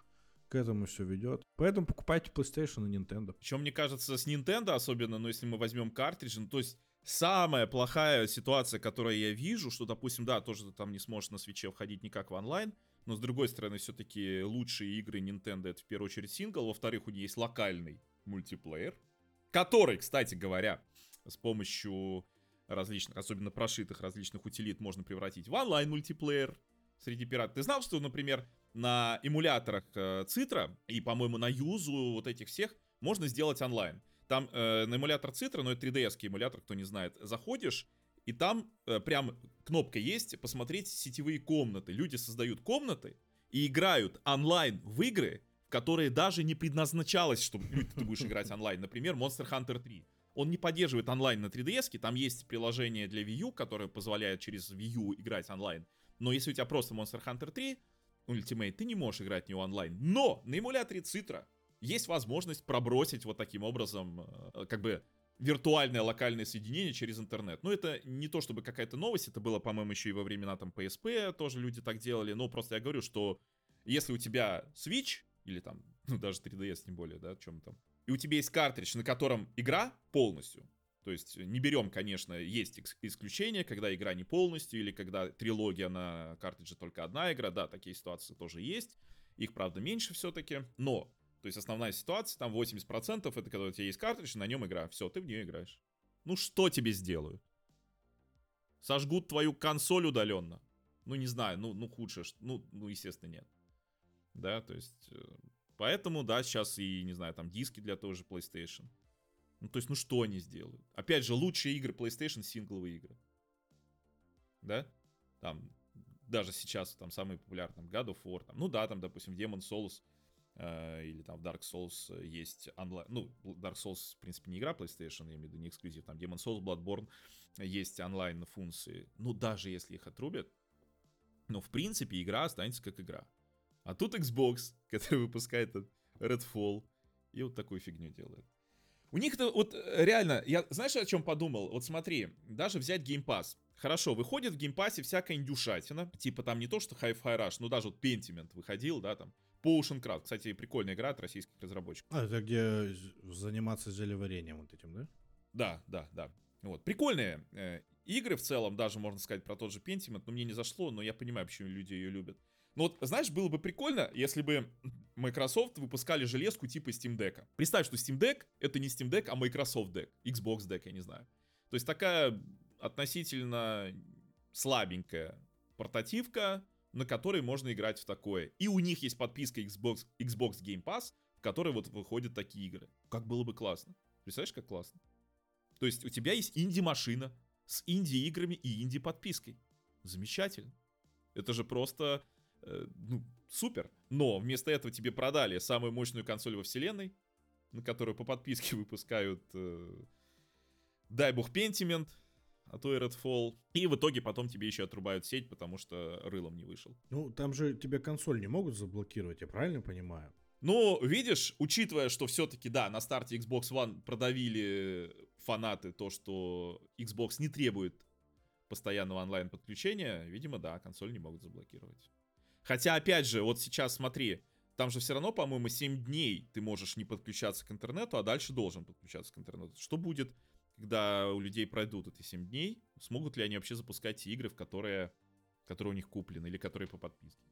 B: к этому все ведет. Поэтому покупайте PlayStation и Nintendo.
A: Причем, мне кажется, с Nintendo особенно, ну, если мы возьмем картриджи, ну, то есть самая плохая ситуация, которую я вижу, что, допустим, да, тоже ты там не сможешь на свече входить никак в онлайн, но с другой стороны, все-таки лучшие игры Nintendo это в первую очередь сингл, во-вторых, у нее есть локальный мультиплеер, который, кстати говоря, с помощью различных, особенно прошитых различных утилит можно превратить в онлайн-мультиплеер среди пиратов. Ты знал, что, например, на эмуляторах э, Citra и, по-моему, на Юзу вот этих всех можно сделать онлайн. Там э, на эмулятор Citra, ну это 3DS эмулятор, кто не знает, заходишь, и там э, прям кнопка есть посмотреть сетевые комнаты. Люди создают комнаты и играют онлайн в игры, которые даже не предназначалось, чтобы ты будешь играть онлайн. Например, Monster Hunter 3. Он не поддерживает онлайн на 3DS, там есть приложение для Wii U, которое позволяет через Wii U играть онлайн. Но если у тебя просто Monster Hunter 3 Ultimate, ты не можешь играть в него онлайн. Но на эмуляторе Citra есть возможность пробросить вот таким образом, э, как бы, виртуальное локальное соединение через интернет. Ну, это не то чтобы какая-то новость, это было, по-моему, еще и во времена там PSP тоже люди так делали, но просто я говорю, что если у тебя Switch, или там, ну, даже 3DS тем более, да, чем там, и у тебя есть картридж, на котором игра полностью, то есть не берем, конечно, есть исключения, когда игра не полностью, или когда трилогия на картридже только одна игра, да, такие ситуации тоже есть, их, правда, меньше все-таки, но, то есть основная ситуация, там 80% это когда у тебя есть картридж, на нем игра, все, ты в нее играешь. Ну что тебе сделают? Сожгут твою консоль удаленно? Ну не знаю, ну, ну худшее, ну, ну естественно нет. Да, то есть, э, поэтому, да, сейчас и, не знаю, там диски для того же PlayStation. Ну, то есть, ну что они сделают? Опять же, лучшие игры PlayStation сингловые игры. Да? Там, даже сейчас, там, самый популярный, там, God of War, там, ну да, там, допустим, Demon Souls, э, или там в Dark Souls есть онлайн, ну, Dark Souls, в принципе, не игра PlayStation, я имею в виду, не эксклюзив, там, Demon Souls, Bloodborne, есть онлайн-функции, ну, даже если их отрубят, но, в принципе, игра останется как игра. А тут Xbox, который выпускает Redfall, и вот такую фигню делает. У них это вот э, реально, я знаешь, о чем подумал? Вот смотри, даже взять Game Pass. Хорошо, выходит в Game Pass всякая индюшатина, типа там не то, что Hi-Fi Rush, но даже вот Pentiment выходил, да, там, Potion Craft, кстати, прикольная игра от российских разработчиков.
B: А, это где заниматься зелеварением вот этим, да?
A: Да, да, да. Вот, прикольные э, игры в целом, даже можно сказать про тот же Pentiment, но мне не зашло, но я понимаю, почему люди ее любят. Ну вот, знаешь, было бы прикольно, если бы Microsoft выпускали железку типа Steam Deck. Представь, что Steam Deck это не Steam Deck, а Microsoft Deck, Xbox Deck, я не знаю. То есть такая относительно слабенькая портативка, на которой можно играть в такое. И у них есть подписка Xbox, Xbox Game Pass, в которой вот выходят такие игры. Как было бы классно. Представляешь, как классно? То есть у тебя есть инди-машина с инди-играми и инди-подпиской. Замечательно. Это же просто Э, ну, супер. Но вместо этого тебе продали самую мощную консоль во вселенной, на которую по подписке выпускают, э, дай бог, Pentiment, а то и Redfall. И в итоге потом тебе еще отрубают сеть, потому что рылом не вышел.
B: Ну, там же тебе консоль не могут заблокировать, я правильно понимаю?
A: Ну, видишь, учитывая, что все-таки, да, на старте Xbox One продавили фанаты то, что Xbox не требует постоянного онлайн-подключения, видимо, да, консоль не могут заблокировать. Хотя, опять же, вот сейчас смотри, там же все равно, по-моему, 7 дней ты можешь не подключаться к интернету, а дальше должен подключаться к интернету. Что будет, когда у людей пройдут эти 7 дней? Смогут ли они вообще запускать игры, в которые, которые у них куплены или которые по подписке?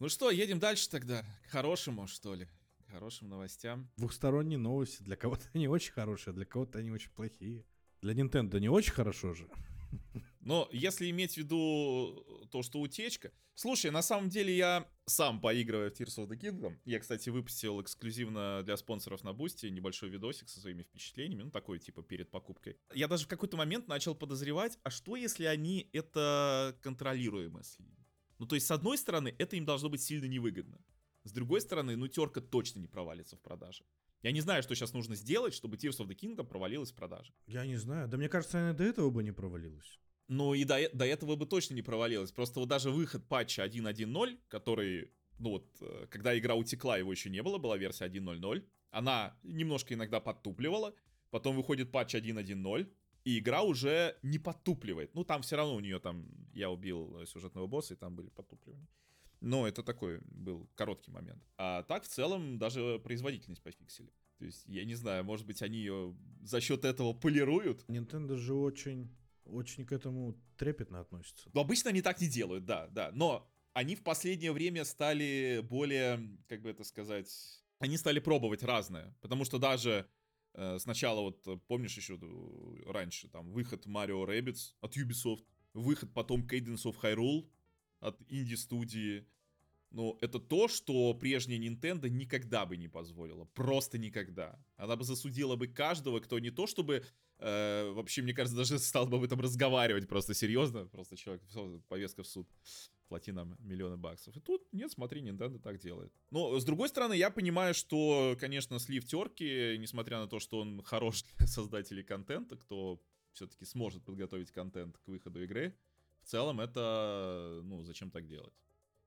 A: Ну что, едем дальше тогда. К хорошему, что ли? Хорошим новостям.
B: Двухсторонние новости. Для кого-то они очень хорошие, а для кого-то они очень плохие. Для Nintendo не очень хорошо же.
A: Но если иметь в виду то, что утечка... Слушай, на самом деле я сам поигрываю в Tears of the Kingdom. Я, кстати, выпустил эксклюзивно для спонсоров на Boosty небольшой видосик со своими впечатлениями. Ну, такой, типа, перед покупкой. Я даже в какой-то момент начал подозревать, а что, если они это контролируемо слили? Ну, то есть, с одной стороны, это им должно быть сильно невыгодно. С другой стороны, ну терка точно не провалится в продаже. Я не знаю, что сейчас нужно сделать, чтобы Tears of the Kingdom провалилась в продаже.
B: Я не знаю. Да мне кажется, она до этого бы не провалилась.
A: Ну и до, до этого бы точно не провалилась. Просто вот даже выход патча 1.1.0, который, ну вот, э, когда игра утекла, его еще не было, была версия 1.0.0. Она немножко иногда подтупливала. Потом выходит патч 1.1.0, и игра уже не подтупливает. Ну, там все равно у нее там, я убил сюжетного босса, и там были подтупливания. Но это такой был короткий момент. А так, в целом, даже производительность пофиксили. То есть, я не знаю, может быть, они ее за счет этого полируют.
B: Nintendo же очень, очень к этому трепетно относится.
A: Но обычно они так не делают, да, да. Но они в последнее время стали более, как бы это сказать, они стали пробовать разное. Потому что даже э, сначала, вот помнишь еще э, раньше, там, выход Mario Rabbids от Ubisoft, выход потом Cadence of Hyrule от инди-студии, но это то, что прежняя Nintendo никогда бы не позволила. Просто никогда. Она бы засудила бы каждого, кто не то чтобы... Э, вообще, мне кажется, даже стал бы об этом разговаривать просто серьезно. Просто человек, повестка в суд. Плати нам миллионы баксов. И тут, нет, смотри, Nintendo так делает. Но, с другой стороны, я понимаю, что, конечно, слив терки, несмотря на то, что он хорош для создателей контента, кто все-таки сможет подготовить контент к выходу игры, в целом это, ну, зачем так делать?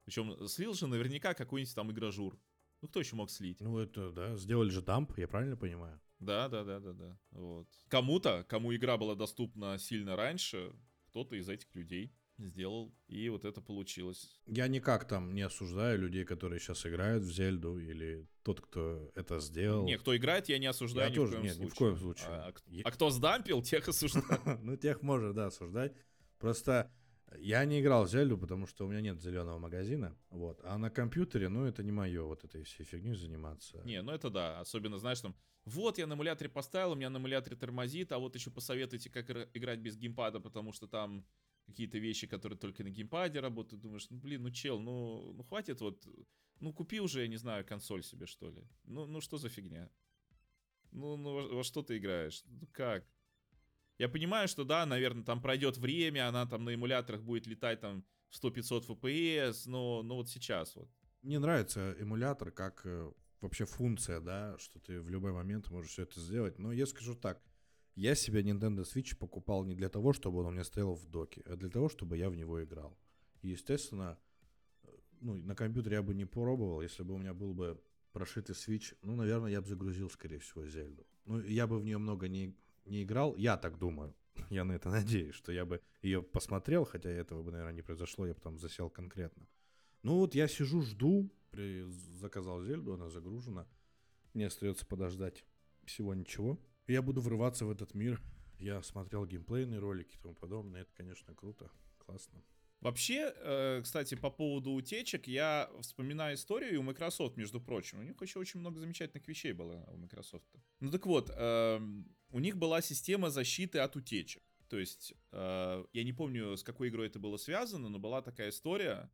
A: Причем слил же наверняка какой-нибудь там игражур. Ну, кто еще мог слить?
B: Ну, это, да, сделали же дамп, я правильно понимаю?
A: Да, да, да, да, да. Вот. Кому-то, кому игра была доступна сильно раньше, кто-то из этих людей сделал, и вот это получилось.
B: Я никак там не осуждаю людей, которые сейчас играют в Зельду, или тот, кто это сделал.
A: Не, кто играет, я не осуждаю
B: я
A: ни
B: тоже,
A: в коем
B: нет,
A: случае.
B: ни в коем случае.
A: А, а, а кто сдампил, тех осуждаю.
B: Ну, тех можно, да, осуждать. Просто я не играл в Зельду, потому что у меня нет зеленого магазина, вот. А на компьютере, ну, это не мое, вот этой всей фигней заниматься.
A: Не, ну это да, особенно, знаешь, там, вот я на эмуляторе поставил, у меня на эмуляторе тормозит, а вот еще посоветуйте, как играть без геймпада, потому что там какие-то вещи, которые только на геймпаде работают, думаешь, ну, блин, ну, чел, ну, ну, хватит вот, ну, купи уже, я не знаю, консоль себе, что ли. Ну, ну, что за фигня? Ну, ну, во, во что ты играешь? Ну, как? Я понимаю, что да, наверное, там пройдет время, она там на эмуляторах будет летать там 100-500 FPS, но, но вот сейчас вот.
B: Мне нравится эмулятор как э, вообще функция, да, что ты в любой момент можешь все это сделать. Но я скажу так, я себе Nintendo Switch покупал не для того, чтобы он у меня стоял в доке, а для того, чтобы я в него играл. И, естественно, э, ну, на компьютере я бы не пробовал, если бы у меня был бы прошитый Switch, ну, наверное, я бы загрузил, скорее всего, Зельду. Ну, я бы в нее много не, не играл, я так думаю. Я на это надеюсь, что я бы ее посмотрел, хотя этого бы, наверное, не произошло, я бы там засел конкретно. Ну вот я сижу, жду, при... заказал Зельду, она загружена. Мне остается подождать всего ничего. Я буду врываться в этот мир. Я смотрел геймплейные ролики и тому подобное. Это, конечно, круто, классно.
A: Вообще, э, кстати, по поводу утечек, я вспоминаю историю у Microsoft, между прочим. У них еще очень много замечательных вещей было у Microsoft. Ну так вот, эм, у них была система защиты от утечек. То есть, э, я не помню, с какой игрой это было связано, но была такая история,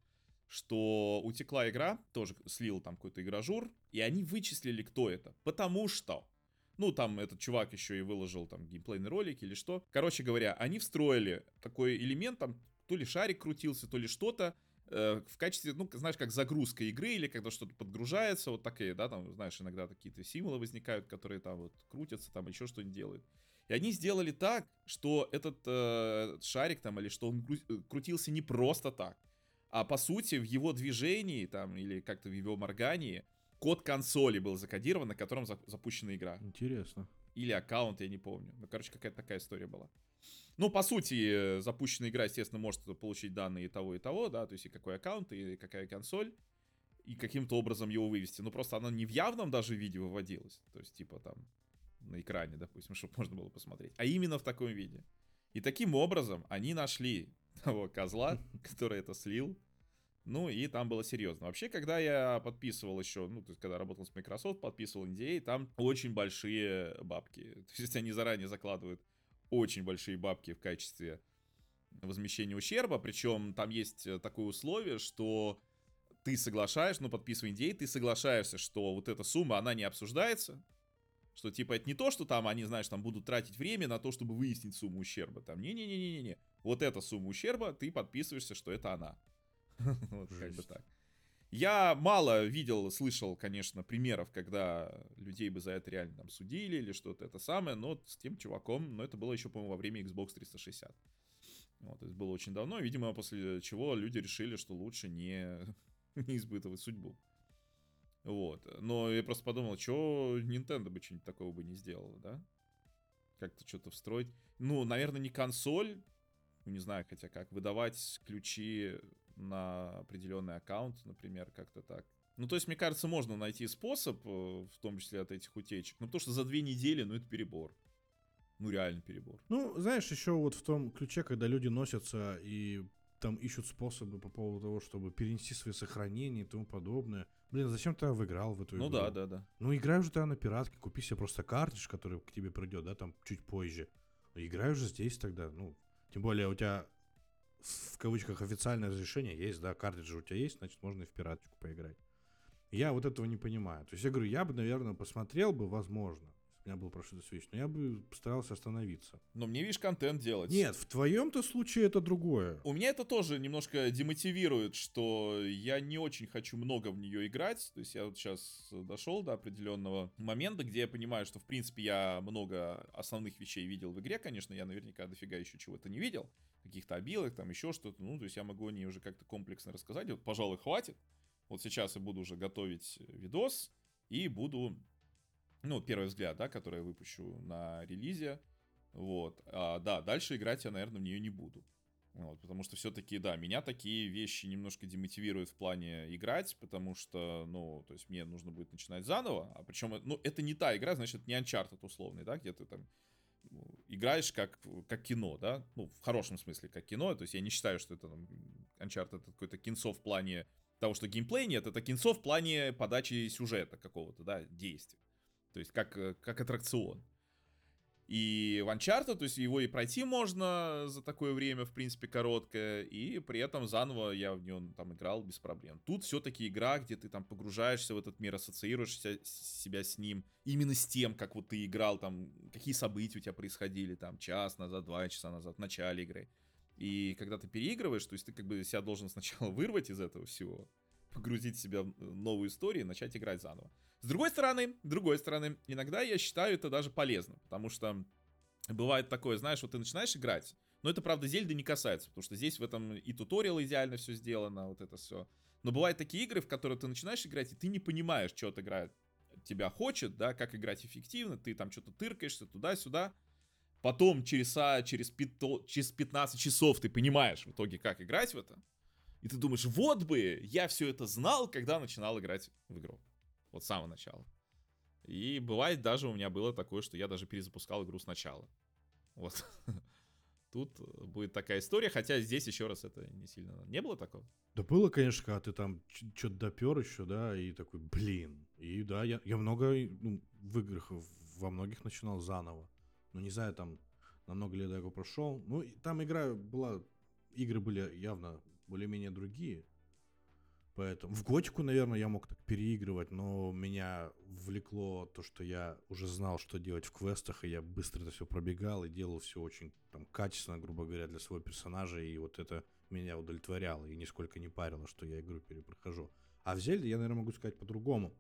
A: что утекла игра, тоже слил там какой-то игражур, и они вычислили, кто это. Потому что ну, там этот чувак еще и выложил там геймплейный ролик или что. Короче говоря, они встроили такой элемент, там то ли шарик крутился, то ли что-то, э, в качестве, ну, знаешь, как загрузка игры или когда что-то подгружается, вот такие, да, там, знаешь, иногда какие-то символы возникают, которые там вот крутятся, там еще что-нибудь делают. И они сделали так, что этот э, шарик там или что он э, крутился не просто так, а по сути в его движении там или как-то в его моргании код консоли был закодирован, на котором за запущена игра.
B: Интересно.
A: Или аккаунт, я не помню. Ну, короче, какая-то такая история была. Ну, по сути, запущенная игра, естественно, может получить данные и того, и того, да, то есть и какой аккаунт, и какая консоль, и каким-то образом его вывести. Ну, просто она не в явном даже виде выводилась, то есть, типа, там, на экране, допустим, чтобы можно было посмотреть, а именно в таком виде. И таким образом они нашли того козла, который это слил, ну, и там было серьезно. Вообще, когда я подписывал еще, ну, то есть, когда работал с Microsoft, подписывал NDA, там очень большие бабки. То есть, они заранее закладывают очень большие бабки в качестве возмещения ущерба, причем там есть э, такое условие, что ты соглашаешь, ну, подписывая NDA, ты соглашаешься, что вот эта сумма, она не обсуждается, что, типа, это не то, что там они, знаешь, там будут тратить время на то, чтобы выяснить сумму ущерба. Там, не-не-не-не-не. Вот эта сумма ущерба, ты подписываешься, что это она. Вот как бы так. Я мало видел, слышал, конечно, примеров, когда людей бы за это реально там судили или что-то это самое, но с тем чуваком, но это было еще, по-моему, во время Xbox 360. Вот, то есть было очень давно, видимо, после чего люди решили, что лучше не, не избытывать судьбу. Вот. Но я просто подумал, что Nintendo бы что-нибудь такого бы не сделала, да? Как-то что-то встроить. Ну, наверное, не консоль, ну, не знаю, хотя как, выдавать ключи на определенный аккаунт, например, как-то так. Ну, то есть, мне кажется, можно найти способ, э, в том числе от этих утечек. Ну, потому что за две недели, ну, это перебор. Ну, реально перебор.
B: Ну, знаешь, еще вот в том ключе, когда люди носятся и там ищут способы по поводу того, чтобы перенести свои сохранения и тому подобное. Блин, зачем ты выиграл в эту
A: ну,
B: игру?
A: Ну да, да, да.
B: Ну играй уже тогда на пиратке, купи себе просто картридж, который к тебе придет, да, там чуть позже. Играй уже здесь тогда, ну, тем более у тебя в кавычках официальное разрешение есть, да, картридж у тебя есть, значит можно и в пираточку поиграть. Я вот этого не понимаю. То есть я говорю, я бы, наверное, посмотрел бы, возможно, меня был прошитый Switch, но я бы постарался остановиться.
A: Но мне, видишь, контент делать.
B: Нет, в твоем-то случае это другое.
A: У меня это тоже немножко демотивирует, что я не очень хочу много в нее играть. То есть я вот сейчас дошел до определенного момента, где я понимаю, что, в принципе, я много основных вещей видел в игре, конечно, я наверняка дофига еще чего-то не видел. Каких-то обилок, там еще что-то. Ну, то есть я могу о ней уже как-то комплексно рассказать. Вот, пожалуй, хватит. Вот сейчас я буду уже готовить видос и буду ну, первый взгляд, да, который я выпущу на релизе. Вот. А, да, дальше играть я, наверное, в нее не буду. Вот, потому что все-таки, да, меня такие вещи немножко демотивируют в плане играть, потому что, ну, то есть мне нужно будет начинать заново, а причем, ну, это не та игра, значит, не Uncharted условный, да, где ты там ну, играешь как, как кино, да, ну, в хорошем смысле как кино, то есть я не считаю, что это там, Uncharted это какое-то кинцо в плане того, что геймплей нет, это кинцо в плане подачи сюжета какого-то, да, действия. То есть как, э, как аттракцион. И в Uncharted, то есть его и пройти можно за такое время, в принципе, короткое, и при этом заново я в нее там играл без проблем. Тут все-таки игра, где ты там погружаешься в этот мир, ассоциируешься себя с ним, именно с тем, как вот ты играл, там, какие события у тебя происходили, там, час назад, два часа назад, в начале игры. И когда ты переигрываешь, то есть ты как бы себя должен сначала вырвать из этого всего, погрузить себя в новую историю и начать играть заново. С другой стороны, с другой стороны, иногда я считаю это даже полезно, потому что бывает такое, знаешь, вот ты начинаешь играть, но это, правда, Зельды не касается, потому что здесь в этом и туториал идеально все сделано, вот это все. Но бывают такие игры, в которые ты начинаешь играть, и ты не понимаешь, что от игра тебя хочет, да, как играть эффективно, ты там что-то тыркаешься туда-сюда. Потом через, а, через, пито, через 15 часов ты понимаешь в итоге, как играть в это. И ты думаешь, вот бы я все это знал, когда начинал играть в игру. Вот с самого начала. И бывает даже у меня было такое, что я даже перезапускал игру сначала. Вот. Тут будет такая история, хотя здесь еще раз это не сильно... Не было такого?
B: Да было, конечно, когда ты там что-то допер еще, да, и такой, блин. И да, я, я много ну, в играх во многих начинал заново. Ну, не знаю, там на много лет я его прошел. Ну, там игра была... Игры были явно более-менее другие. Поэтому в готику, наверное, я мог так переигрывать, но меня влекло то, что я уже знал, что делать в квестах, и я быстро это все пробегал и делал все очень там качественно, грубо говоря, для своего персонажа, и вот это меня удовлетворяло и нисколько не парило, что я игру перепрохожу. А в Зельде я, наверное, могу сказать по-другому,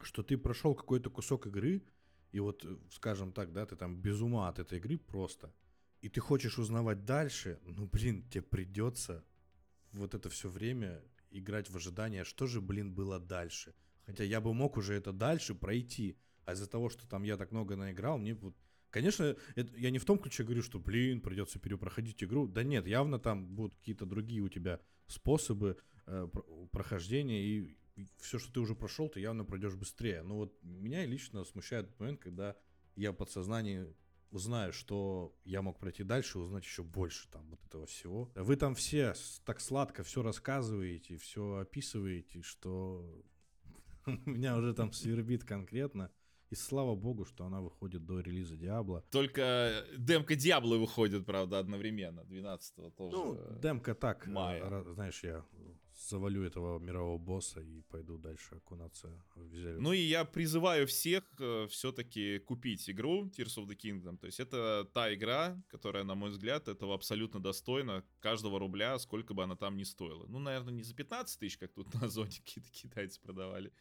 B: что ты прошел какой-то кусок игры, и вот, скажем так, да, ты там без ума от этой игры просто, и ты хочешь узнавать дальше, ну, блин, тебе придется вот это все время играть в ожидание, что же, блин, было дальше. Хотя я бы мог уже это дальше пройти, а из-за того, что там я так много наиграл, мне вот... Конечно, это, я не в том ключе говорю, что, блин, придется перепроходить игру. Да нет, явно там будут какие-то другие у тебя способы э, прохождения, и, все, что ты уже прошел, ты явно пройдешь быстрее. Но вот меня лично смущает момент, когда я в подсознании узнаю, что я мог пройти дальше, узнать еще больше там вот этого всего. Вы там все так сладко все рассказываете, все описываете, что меня уже там свербит конкретно. И слава богу, что она выходит до релиза Диабло.
A: Только демка Диабло выходит, правда, одновременно, 12-го тоже.
B: Ну, демка так, мая. знаешь, я завалю этого мирового босса и пойду дальше окунаться в зелье.
A: Ну и я призываю всех э, все-таки купить игру Tears of the Kingdom. То есть это та игра, которая, на мой взгляд, этого абсолютно достойна каждого рубля, сколько бы она там ни стоила. Ну, наверное, не за 15 тысяч, как тут на зоне какие-то китайцы продавали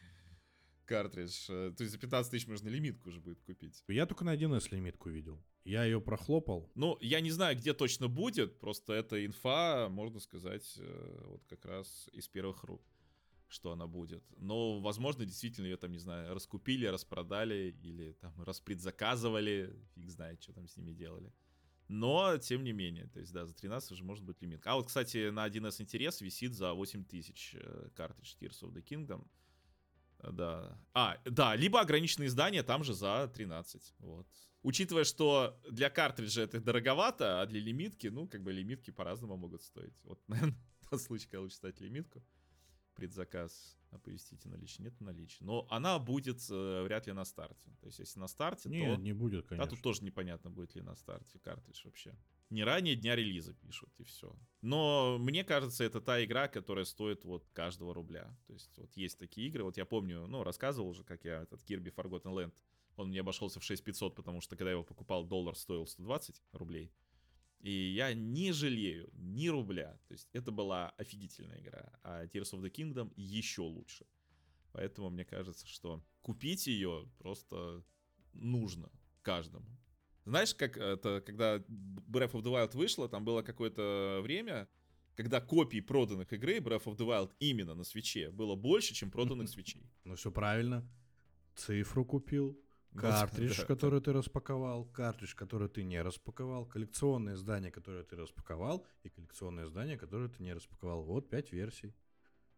A: картридж. Э, то есть за 15 тысяч можно лимитку уже будет купить.
B: Я только на 1С лимитку видел. Я ее прохлопал.
A: Ну, я не знаю, где точно будет, просто эта инфа, можно сказать, э, вот как раз из первых рук, что она будет. Но, возможно, действительно ее там, не знаю, раскупили, распродали или там распредзаказывали, фиг знает, что там с ними делали. Но, тем не менее, то есть, да, за 13 уже может быть лимит. А вот, кстати, на 1С интерес висит за 8000 э, картридж Tears of the Kingdom. Да. А, да, либо ограниченные издания там же за 13. Вот. Учитывая, что для картриджа это дороговато, а для лимитки, ну, как бы лимитки по-разному могут стоить. Вот, наверное, тот случай, когда лучше ставить лимитку. Предзаказ оповестите наличие, нет наличия. Но она будет э, вряд ли на старте. То есть, если на старте,
B: Нет,
A: то...
B: не будет, конечно.
A: А тут тоже непонятно, будет ли на старте картридж вообще. Не ранее дня релиза пишут, и все. Но мне кажется, это та игра, которая стоит вот каждого рубля. То есть вот есть такие игры, вот я помню, ну, рассказывал уже, как я этот Kirby Forgotten Land, он мне обошелся в 6500, потому что когда я его покупал, доллар стоил 120 рублей. И я не жалею ни рубля. То есть это была офигительная игра. А Tears of the Kingdom еще лучше. Поэтому мне кажется, что купить ее просто нужно каждому. Знаешь, как это, когда Breath of the Wild вышла, там было какое-то время, когда копий проданных игры Breath of the Wild именно на свече было больше, чем проданных свечей.
B: Ну все правильно. Цифру купил, картридж, да, который да. ты распаковал, картридж, который ты не распаковал, коллекционное издание, которое ты распаковал, и коллекционное издание, которое ты не распаковал. Вот пять версий.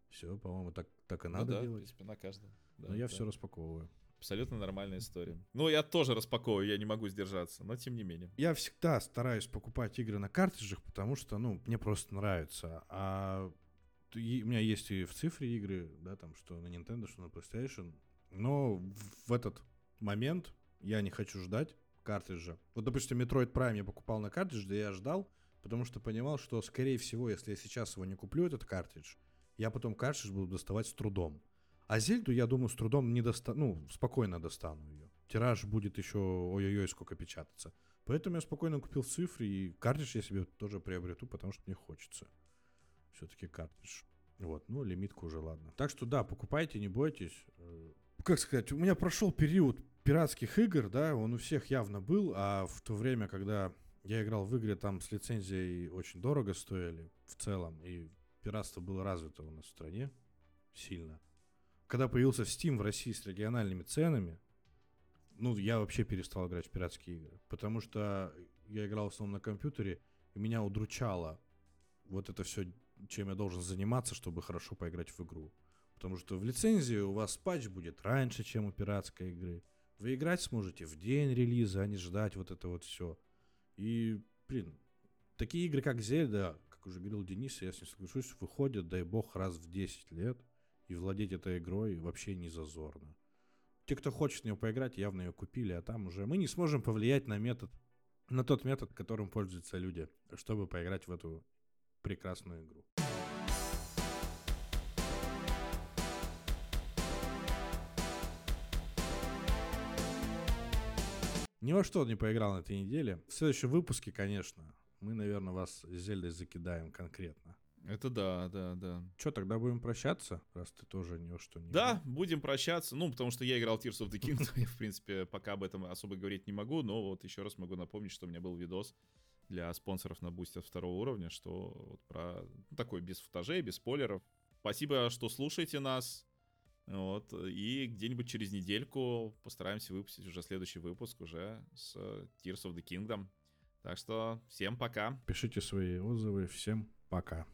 B: Все, по-моему, так, так и ну надо
A: да,
B: делать.
A: В принципе, на каждом.
B: Да, но я да. все распаковываю.
A: Абсолютно нормальная история. Ну, я тоже распаковываю, я не могу сдержаться, но тем не менее.
B: Я всегда стараюсь покупать игры на картриджах, потому что, ну, мне просто нравится. А у меня есть и в цифре игры, да, там, что на Nintendo, что на PlayStation. Но в этот момент я не хочу ждать картриджа. Вот, допустим, Metroid Prime я покупал на картридж, да я ждал, потому что понимал, что, скорее всего, если я сейчас его не куплю, этот картридж, я потом картридж буду доставать с трудом. А Зельду, я думаю, с трудом не достану, ну, спокойно достану ее. Тираж будет еще ой-ой-ой сколько печататься. Поэтому я спокойно купил цифры, и картридж я себе тоже приобрету, потому что мне хочется. Все-таки картридж. Вот, ну, лимитку уже, ладно. Так что да, покупайте, не бойтесь. Э, как сказать, у меня прошел период пиратских игр, да, он у всех явно был, а в то время, когда я играл в игры, там с лицензией очень дорого стоили в целом, и пиратство было развито у нас в стране сильно. Когда появился Steam в России с региональными ценами, ну, я вообще перестал играть в пиратские игры, потому что я играл в основном на компьютере, и меня удручало вот это все, чем я должен заниматься, чтобы хорошо поиграть в игру. Потому что в лицензии у вас патч будет раньше, чем у пиратской игры. Вы играть сможете в день релиза, а не ждать вот это вот все. И, блин, такие игры, как Зельда, как уже говорил Денис, я с ним соглашусь, выходят, дай бог, раз в 10 лет. И владеть этой игрой вообще не зазорно. Те, кто хочет в нее поиграть, явно ее купили, а там уже мы не сможем повлиять на метод, на тот метод, которым пользуются люди, чтобы поиграть в эту прекрасную игру. Ни во что не поиграл на этой неделе. В следующем выпуске, конечно, мы, наверное, вас Зельдой закидаем конкретно.
A: Это да, да, да.
B: Что, тогда будем прощаться, раз ты тоже ни во что не
A: Да, будем прощаться. Ну, потому что я играл Tears of the Kingdom, я, в принципе, пока об этом особо говорить не могу, но вот еще раз могу напомнить, что у меня был видос для спонсоров на бусте второго уровня, что вот про ну, такой без футажей, без спойлеров. Спасибо, что слушаете нас. Вот, и где-нибудь через недельку постараемся выпустить уже следующий выпуск уже с Tears of the Kingdom. Так что всем пока.
B: Пишите свои отзывы. Всем пока.